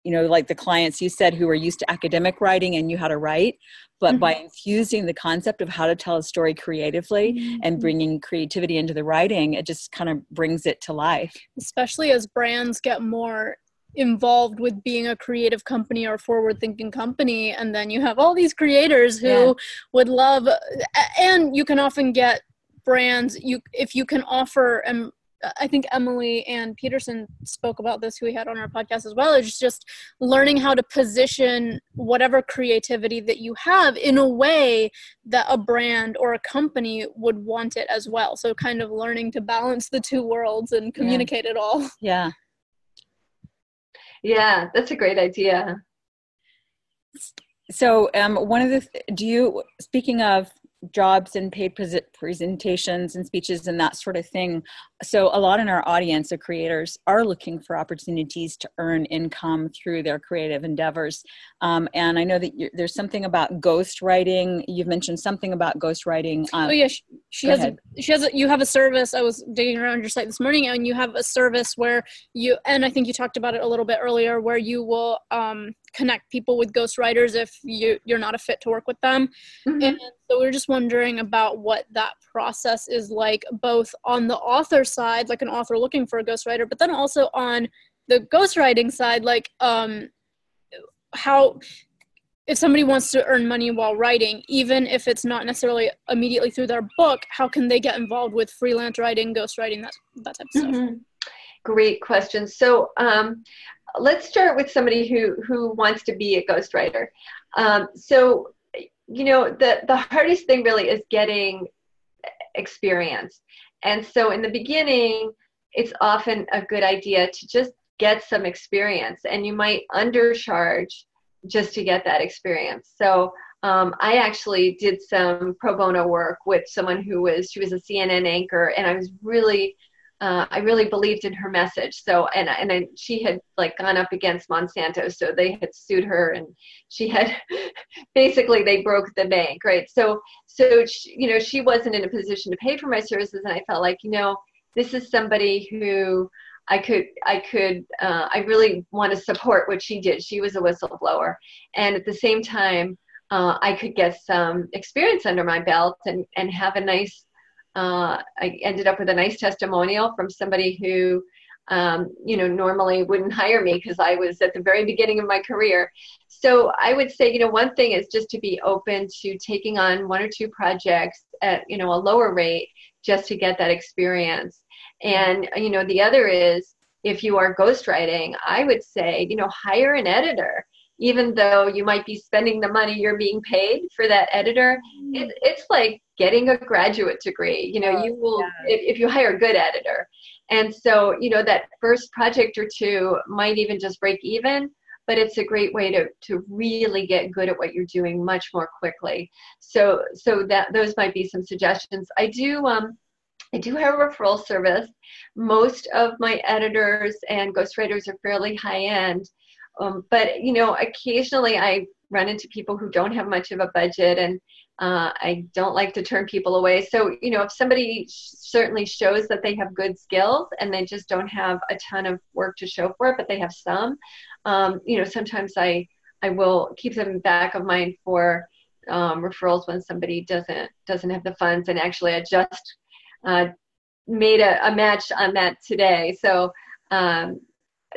[SPEAKER 1] you know like the clients you said who are used to academic writing and knew how to write but mm-hmm. by infusing the concept of how to tell a story creatively mm-hmm. and bringing creativity into the writing it just kind of brings it to life
[SPEAKER 2] especially as brands get more involved with being a creative company or forward thinking company and then you have all these creators who yeah. would love and you can often get brands you if you can offer and I think Emily Ann Peterson spoke about this, who we had on our podcast as well, is just learning how to position whatever creativity that you have in a way that a brand or a company would want it as well. So, kind of learning to balance the two worlds and communicate
[SPEAKER 1] yeah.
[SPEAKER 2] it all.
[SPEAKER 1] Yeah.
[SPEAKER 3] Yeah, that's a great idea.
[SPEAKER 1] So, um, one of the, th- do you, speaking of jobs and paid pre- presentations and speeches and that sort of thing. So, a lot in our audience of creators are looking for opportunities to earn income through their creative endeavors. Um, and I know that there's something about ghostwriting. You've mentioned something about ghostwriting.
[SPEAKER 2] Um, oh yeah, she, she has. Ahead. A, she has. A, you have a service. I was digging around your site this morning, and you have a service where you. And I think you talked about it a little bit earlier, where you will um, connect people with ghostwriters if you you're not a fit to work with them. Mm-hmm. And so we are just wondering about what that process is like, both on the author side, like an author looking for a ghostwriter, but then also on the ghostwriting side, like um, how if somebody wants to earn money while writing, even if it's not necessarily immediately through their book, how can they get involved with freelance writing, ghostwriting, that that type of stuff? Mm-hmm.
[SPEAKER 3] Great question. So um, let's start with somebody who who wants to be a ghostwriter. Um, so you know the the hardest thing really is getting experience and so in the beginning it's often a good idea to just get some experience and you might undercharge just to get that experience. So um, i actually did some pro bono work with someone who was she was a cnn anchor and i was really uh, I really believed in her message. So, and and she had like gone up against Monsanto, so they had sued her, and she had basically they broke the bank, right? So, so she, you know, she wasn't in a position to pay for my services, and I felt like, you know, this is somebody who I could, I could, uh, I really want to support what she did. She was a whistleblower, and at the same time, uh, I could get some experience under my belt and and have a nice uh, I ended up with a nice testimonial from somebody who, um, you know, normally wouldn't hire me because I was at the very beginning of my career. So I would say, you know, one thing is just to be open to taking on one or two projects at, you know, a lower rate just to get that experience. And, you know, the other is if you are ghostwriting, I would say, you know, hire an editor even though you might be spending the money you're being paid for that editor, it, mm. it's like getting a graduate degree. You know, you will, yeah. if, if you hire a good editor. And so, you know, that first project or two might even just break even, but it's a great way to, to really get good at what you're doing much more quickly. So, so that those might be some suggestions. I do, um, I do have a referral service. Most of my editors and ghostwriters are fairly high end. Um, but you know, occasionally I run into people who don't have much of a budget, and uh, I don't like to turn people away. So you know, if somebody certainly shows that they have good skills and they just don't have a ton of work to show for it, but they have some, um, you know, sometimes I I will keep them back of mind for um, referrals when somebody doesn't doesn't have the funds. And actually, I just uh, made a, a match on that today. So um,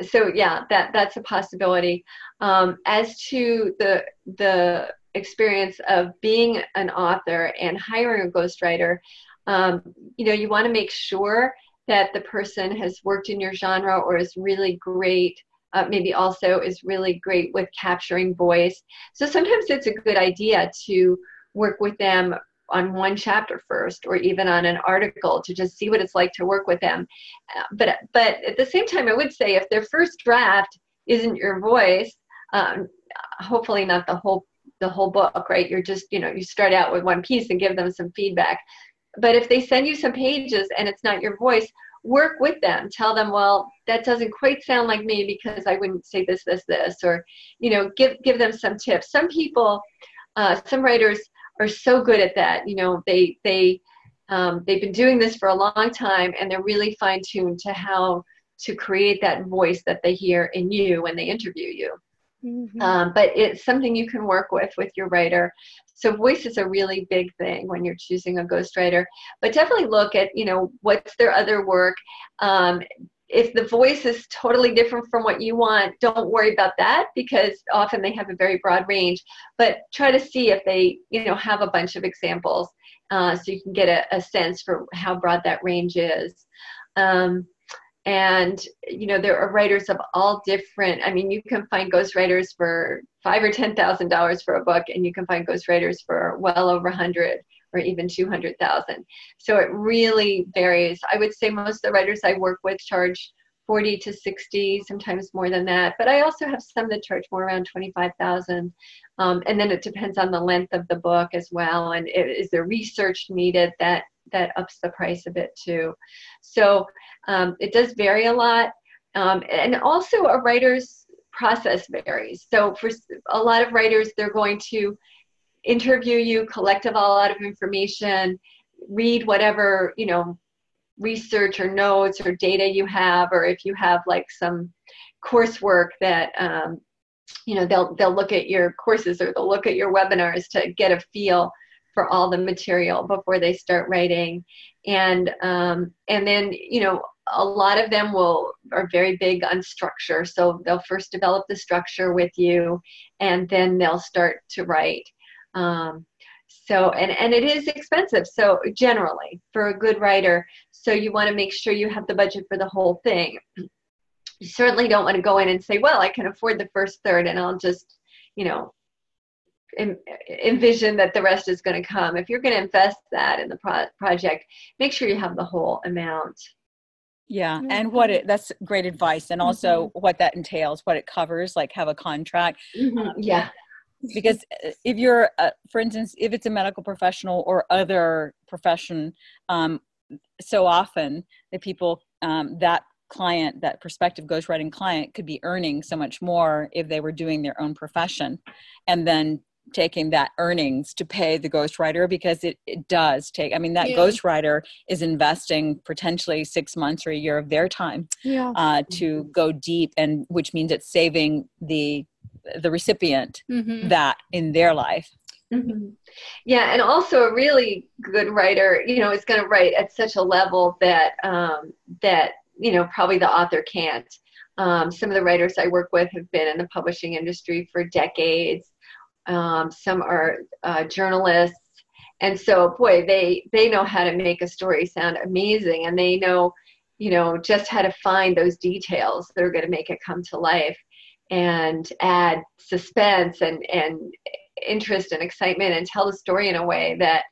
[SPEAKER 3] so yeah, that that's a possibility. Um, as to the the experience of being an author and hiring a ghostwriter, um, you know, you want to make sure that the person has worked in your genre or is really great uh, maybe also is really great with capturing voice. So sometimes it's a good idea to work with them on one chapter first or even on an article to just see what it's like to work with them. Uh, but but at the same time i would say if their first draft isn't your voice um, hopefully not the whole the whole book right? You're just you know you start out with one piece and give them some feedback. But if they send you some pages and it's not your voice work with them. Tell them well that doesn't quite sound like me because i wouldn't say this this this or you know give give them some tips. Some people uh, some writers are so good at that. You know, they they um, they've been doing this for a long time, and they're really fine tuned to how to create that voice that they hear in you when they interview you. Mm-hmm. Um, but it's something you can work with with your writer. So voice is a really big thing when you're choosing a ghostwriter. But definitely look at you know what's their other work. Um, if the voice is totally different from what you want, don't worry about that because often they have a very broad range. But try to see if they, you know, have a bunch of examples uh, so you can get a, a, sense for how broad that range is. Um, and you know there are writers of all different. I mean, you can find ghostwriters for five or ten thousand dollars for a book, and you can find ghostwriters for well over a hundred or even 200,000. So it really varies. I would say most of the writers I work with charge 40 to 60, sometimes more than that. But I also have some that charge more around 25,000. Um, and then it depends on the length of the book as well. And it, is there research needed that that ups the price a bit too. So um, it does vary a lot. Um, and also a writer's process varies. So for a lot of writers, they're going to interview you, collect a lot of information, read whatever, you know, research or notes or data you have, or if you have like some coursework that, um, you know, they'll, they'll look at your courses or they'll look at your webinars to get a feel for all the material before they start writing. And, um, and then, you know, a lot of them will are very big on structure so they'll first develop the structure with you and then they'll start to write um, so, and, and it is expensive. So generally for a good writer, so you want to make sure you have the budget for the whole thing. You certainly don't want to go in and say, well, I can afford the first third and I'll just, you know, envision that the rest is going to come. If you're going to invest that in the pro- project, make sure you have the whole amount.
[SPEAKER 1] Yeah, and what it that's great advice, and also mm-hmm. what that entails, what it covers, like have a contract.
[SPEAKER 3] Mm-hmm. Yeah,
[SPEAKER 1] because uh, if you're uh, for instance if it's a medical professional or other profession um, so often the people um, that client that prospective ghostwriting client could be earning so much more if they were doing their own profession and then taking that earnings to pay the ghostwriter because it, it does take i mean that yeah. ghostwriter is investing potentially six months or a year of their time yeah. uh, to go deep and which means it's saving the the recipient mm-hmm. that in their life.
[SPEAKER 3] Mm-hmm. Yeah, and also a really good writer, you know, is going to write at such a level that um, that you know probably the author can't. Um, some of the writers I work with have been in the publishing industry for decades. Um, some are uh, journalists, and so boy, they they know how to make a story sound amazing, and they know, you know, just how to find those details that are going to make it come to life and add suspense and, and interest and excitement and tell the story in a way that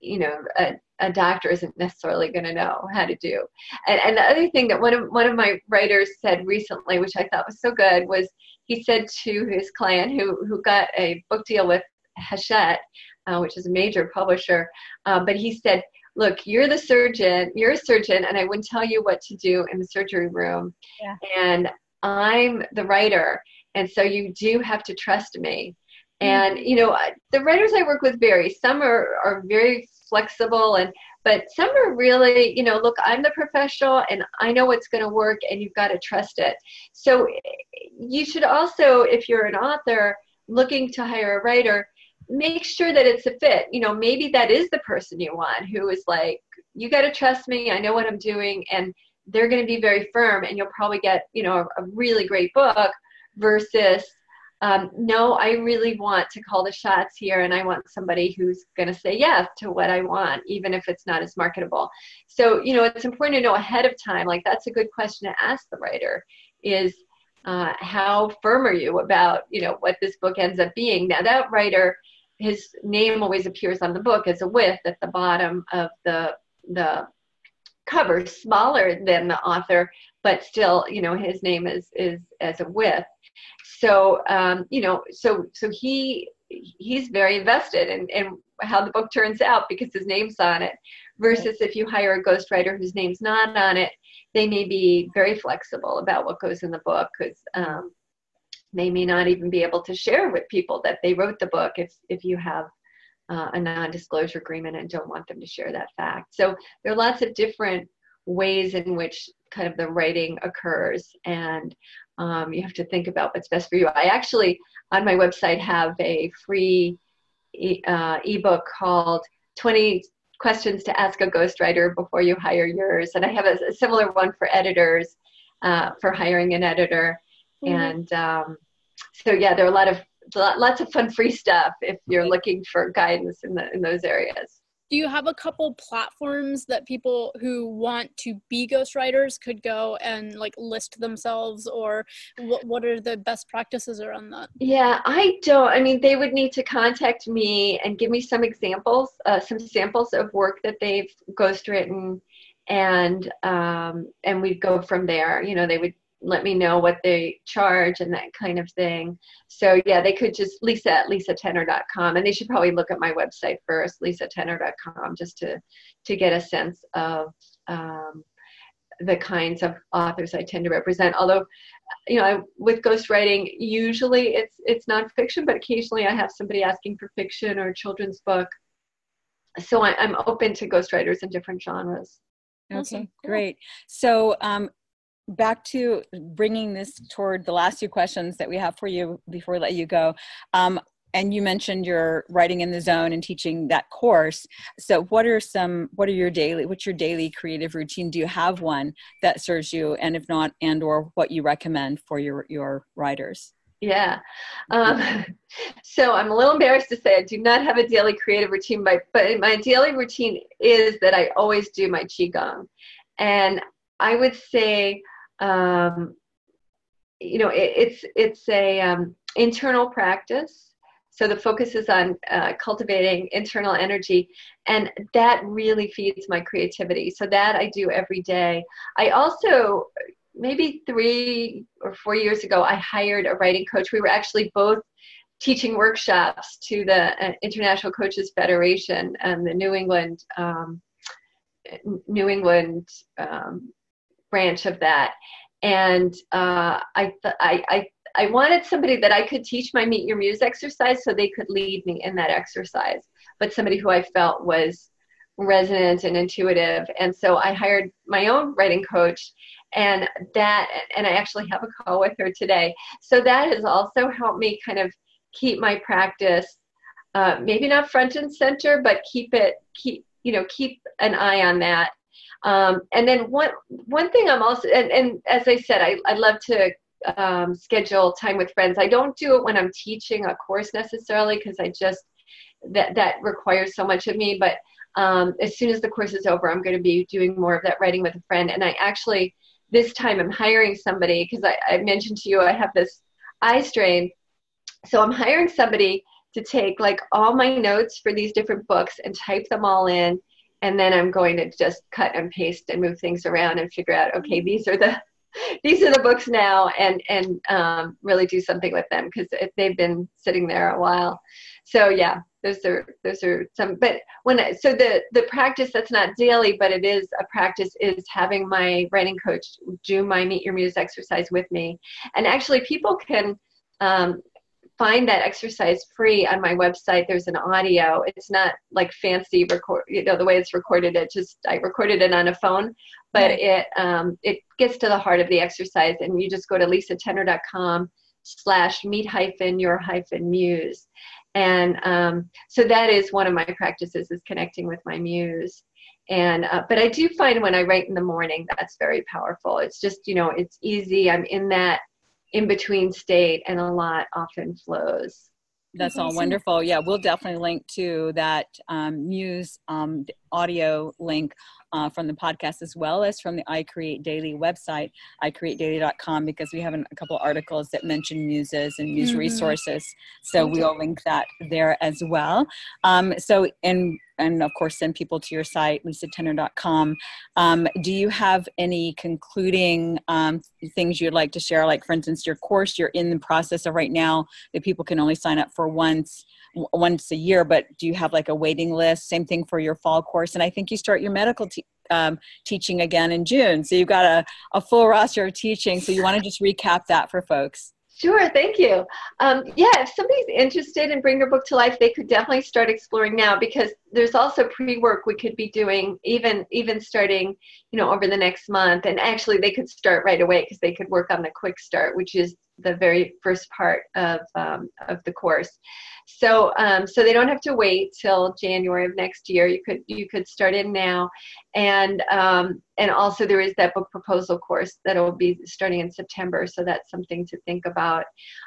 [SPEAKER 3] you know a, a doctor isn't necessarily going to know how to do and, and the other thing that one of one of my writers said recently which i thought was so good was he said to his client who who got a book deal with hachette uh, which is a major publisher uh, but he said look you're the surgeon you're a surgeon and i wouldn't tell you what to do in the surgery room yeah. and I'm the writer, and so you do have to trust me. And mm-hmm. you know, the writers I work with vary. Some are are very flexible, and but some are really, you know, look, I'm the professional, and I know what's going to work, and you've got to trust it. So you should also, if you're an author looking to hire a writer, make sure that it's a fit. You know, maybe that is the person you want who is like, you got to trust me. I know what I'm doing, and they're going to be very firm and you'll probably get you know a, a really great book versus um, no i really want to call the shots here and i want somebody who's going to say yes to what i want even if it's not as marketable. So you know it's important to know ahead of time like that's a good question to ask the writer is uh, how firm are you about you know what this book ends up being? Now that writer his name always appears on the book as a with at the bottom of the the cover smaller than the author but still you know his name is is as a with so um, you know so so he he's very invested in, in how the book turns out because his name's on it versus if you hire a ghostwriter whose name's not on it they may be very flexible about what goes in the book because um, they may not even be able to share with people that they wrote the book if if you have uh, a non-disclosure agreement and don't want them to share that fact so there are lots of different ways in which kind of the writing occurs and um, you have to think about what's best for you i actually on my website have a free e- uh, ebook called 20 questions to ask a ghostwriter before you hire yours. And I have a, a similar one for editors uh, for hiring an editor. Mm-hmm. And um, so, yeah, there are a lot of lots of fun free stuff if you're looking for guidance in the in those areas.
[SPEAKER 2] Do you have a couple platforms that people who want to be ghostwriters could go and like list themselves or what, what are the best practices around that?
[SPEAKER 3] Yeah i don't i mean they would need to contact me and give me some examples uh, some samples of work that they've ghostwritten and um, and we'd go from there. You know they would let me know what they charge and that kind of thing. So yeah, they could just lisa at lisatener.com and they should probably look at my website first, lisatener.com, just to to get a sense of um, the kinds of authors I tend to represent. Although, you know, I, with ghostwriting, usually it's it's nonfiction, but occasionally I have somebody asking for fiction or children's book. So I, am open to ghostwriters in different genres.
[SPEAKER 1] Okay, awesome. great. So um, back to bringing this toward the last two questions that we have for you before we let you go. Um, and you mentioned you're writing in the zone and teaching that course. So what are some, what are your daily, what's your daily creative routine? Do you have one that serves you? And if not, and or what you recommend for your, your writers?
[SPEAKER 3] Yeah. Um, so I'm a little embarrassed to say I do not have a daily creative routine, but, but my daily routine is that I always do my Qigong. And I would say um, you know, it, it's it's a um, internal practice. So the focus is on uh, cultivating internal energy, and that really feeds my creativity. So that I do every day. I also maybe three or four years ago, I hired a writing coach. We were actually both teaching workshops to the uh, International Coaches Federation and the New England um, New England um, branch of that. And uh, I, th- I, I, I wanted somebody that I could teach my Meet Your Muse exercise so they could lead me in that exercise, but somebody who I felt was resonant and intuitive. And so I hired my own writing coach and that and i actually have a call with her today so that has also helped me kind of keep my practice uh, maybe not front and center but keep it keep you know keep an eye on that um, and then one one thing I'm also and, and as I said, I, I love to um, schedule time with friends. I don't do it when I'm teaching a course necessarily because I just that that requires so much of me. But um, as soon as the course is over, I'm going to be doing more of that writing with a friend. And I actually this time I'm hiring somebody because I, I mentioned to you I have this eye strain, so I'm hiring somebody to take like all my notes for these different books and type them all in and then I'm going to just cut and paste and move things around and figure out okay these are the these are the books now and and um, really do something with them because they've been sitting there a while. So yeah those are those are some but when I, so the the practice that's not daily but it is a practice is having my writing coach do my meet your muse exercise with me. And actually people can um, find that exercise free on my website. There's an audio. It's not like fancy record, you know, the way it's recorded. It just I recorded it on a phone, but it um, it gets to the heart of the exercise, and you just go to lisatener.com slash meet hyphen your hyphen muse, and um, so that is one of my practices is connecting with my muse. And uh, but I do find when I write in the morning, that's very powerful. It's just you know it's easy. I'm in that in between state and a lot often flows.
[SPEAKER 1] That's all wonderful. Yeah, we'll definitely link to that um, Muse um, audio link uh, from the podcast as well as from the I Create Daily website, icreatedaily.com, because we have an, a couple articles that mention muses and muse mm-hmm. resources. So we'll link that there as well. Um, so, and and of course send people to your site lisatener.com um, do you have any concluding um, things you'd like to share like for instance your course you're in the process of right now that people can only sign up for once once a year but do you have like a waiting list same thing for your fall course and i think you start your medical um, teaching again in june so you've got a, a full roster of teaching so you want to just recap that for folks
[SPEAKER 3] Sure, thank you. Um, yeah, if somebody's interested in Bring Your Book to Life, they could definitely start exploring now because there's also pre-work we could be doing even even starting, you know, over the next month. And actually, they could start right away because they could work on the quick start, which is the very first part of um, of the course. So um, so they don't have to wait till January of next year. You could you could start in now, and um, and also there is that book proposal course that will be starting in September. So that's something to think about.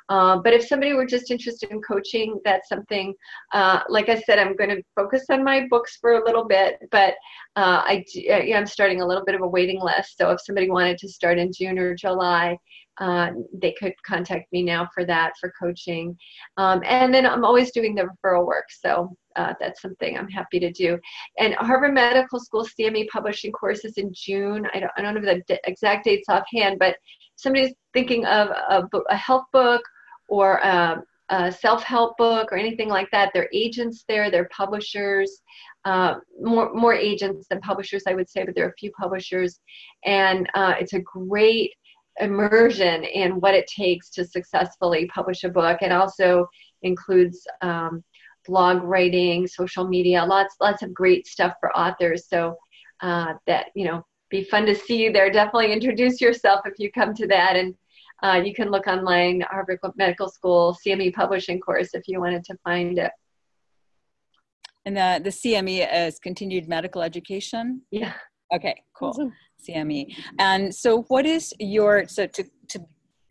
[SPEAKER 3] Uh, but if somebody were just interested in coaching, that's something. Uh, like I said, I'm going to focus on my books for a little bit, but uh, I yeah, I'm starting a little bit of a waiting list. So if somebody wanted to start in June or July uh, they could contact me now for that for coaching um, and then i'm always doing the referral work so uh, that's something i'm happy to do. And harvard medical school cme publishing courses in june. I don't, I don't know the exact dates offhand but somebody's thinking of a, a health book or a, um, a self-help book or anything like that. They're agents there they're publishers uh, more more agents than publishers, I would say, but there are a few publishers, and uh, it's a great immersion in what it takes to successfully publish a book. and also includes um, blog writing, social media, lots lots of great stuff for authors. So uh, that you know, be fun to see you there. Definitely introduce yourself if you come to that, and uh, you can look online Harvard Medical School CME publishing course if you wanted to find it.
[SPEAKER 1] And the the CME is continued medical education.
[SPEAKER 3] Yeah.
[SPEAKER 1] Okay. Cool. Awesome. CME. And so, what is your so to to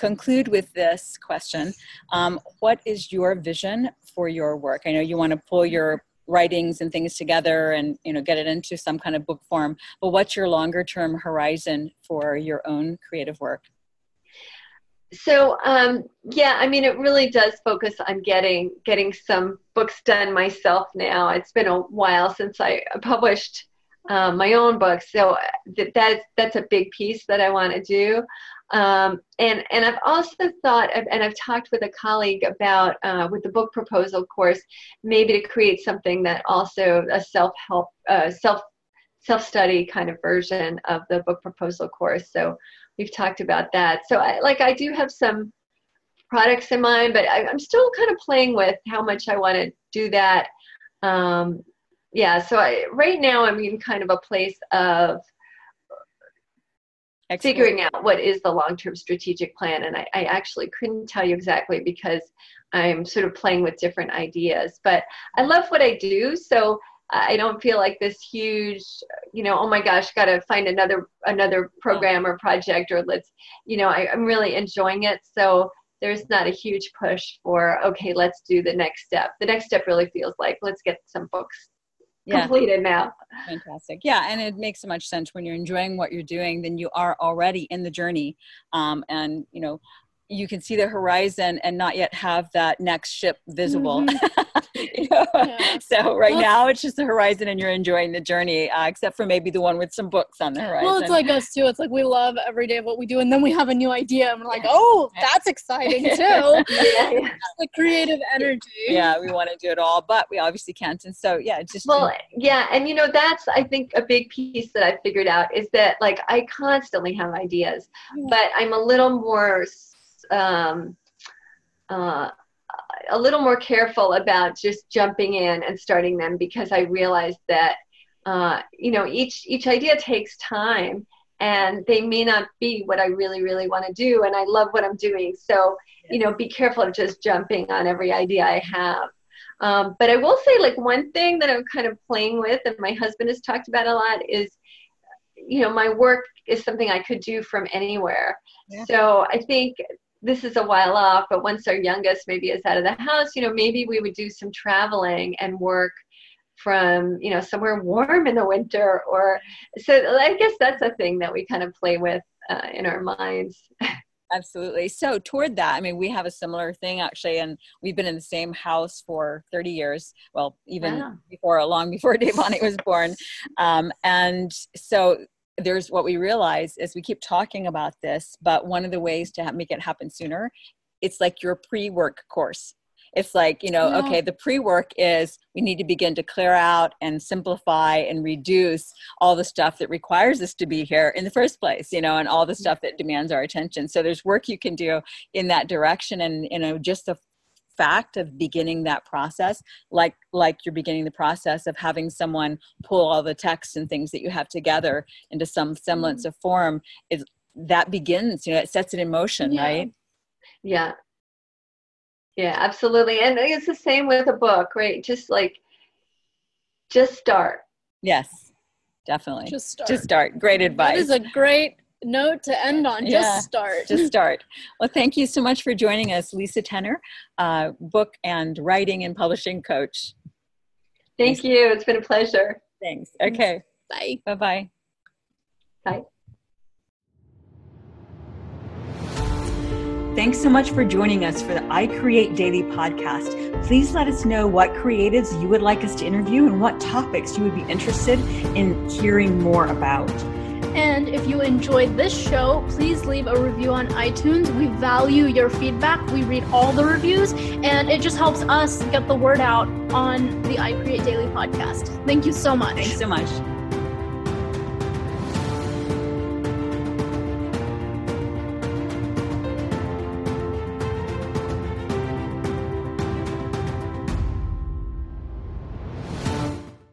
[SPEAKER 1] conclude with this question? Um, what is your vision for your work? I know you want to pull your writings and things together and you know get it into some kind of book form but what's your longer term horizon for your own creative work
[SPEAKER 3] so um, yeah i mean it really does focus on getting getting some books done myself now it's been a while since i published um, my own books. So that, that's that's a big piece that I want to do. Um, and and I've also thought, and I've talked with a colleague about uh, with the book proposal course, maybe to create something that also a self help, uh, self self study kind of version of the book proposal course. So we've talked about that. So I like I do have some products in mind, but I, am still kind of playing with how much I want to do that. Um, yeah so I, right now i'm in kind of a place of Excellent. figuring out what is the long-term strategic plan and I, I, actually couldn't tell you exactly because i'm sort of playing with different ideas but i love what i do so i don't feel like this huge you know oh my gosh got to find another another oh. program or project or let's you know I, i'm really enjoying it so there's not a huge push for okay let's do the next step the next step really feels like let's get some books yeah. completed now.
[SPEAKER 1] Fantastic. Yeah, and it makes so much sense when you're enjoying what you're doing, then you are already in the journey. Um, and you know, you can see the horizon and not yet have that next ship visible. Mm-hmm. you know? yeah. So right well, now it's just the horizon and you're enjoying the journey, uh, except for maybe the one with some books on the horizon.
[SPEAKER 2] Well, it's like us too. It's like we love every day of what we do, and then we have a new idea, and we're like, oh, that's exciting too. yeah, yeah. The creative energy.
[SPEAKER 1] Yeah, we want to do it all, but we obviously can't. And so yeah, just
[SPEAKER 3] well, yeah, and you know that's I think a big piece that I figured out is that like I constantly have ideas, but I'm a little more um, uh, a little more careful about just jumping in and starting them because I realized that uh, you know each each idea takes time and they may not be what I really really want to do and I love what I'm doing so you know be careful of just jumping on every idea I have. Um, but I will say like one thing that I'm kind of playing with and my husband has talked about a lot is you know my work is something I could do from anywhere. Yeah. So I think this is a while off, but once our youngest maybe is out of the house, you know, maybe we would do some traveling and work from you know somewhere warm in the winter or so i guess that's a thing that we kind of play with uh, in our minds.
[SPEAKER 1] Absolutely. So toward that i mean we have a similar thing actually and we've been in the same house for 30 years well even wow. before long before Devani was born. Um, and so there's what we realize is we keep talking about this but one of the ways to make it happen sooner it's like your pre-work course. It's like you know yeah. okay the pre-work is we need to begin to clear out and simplify and reduce all the stuff that requires us to be here in the first place you know and all the mm-hmm. stuff that demands our attention. So there's work you can do in that direction and you know just the fact of beginning that process like like you're beginning the process of having someone pull all the text and things that you have together into some semblance mm-hmm. of form is that begins you know it sets it in motion
[SPEAKER 3] yeah.
[SPEAKER 1] right?
[SPEAKER 3] Yeah. Yeah absolutely and it's the same with a book right? Just like just start.
[SPEAKER 1] Yes definitely.
[SPEAKER 2] Just start
[SPEAKER 1] just start. great advice
[SPEAKER 2] that is a great note to end on just yeah, start.
[SPEAKER 1] just start. Well thank you so much for joining us Lisa Tener uh, book and writing and publishing coach.
[SPEAKER 3] Thank thanks. you. It's been a pleasure.
[SPEAKER 1] Thanks. Okay.
[SPEAKER 2] Bye.
[SPEAKER 1] Bye-bye.
[SPEAKER 3] Bye.
[SPEAKER 1] Thanks so much for joining us for the I Create Daily podcast. Please let us know what creatives you would like us to interview and what topics you would be interested in hearing more about.
[SPEAKER 2] And if you enjoyed this show, please leave a review on iTunes. We value your feedback. We read all the reviews, and it just helps us get the word out on the I Create Daily podcast. Thank you so much.
[SPEAKER 1] Thanks so much.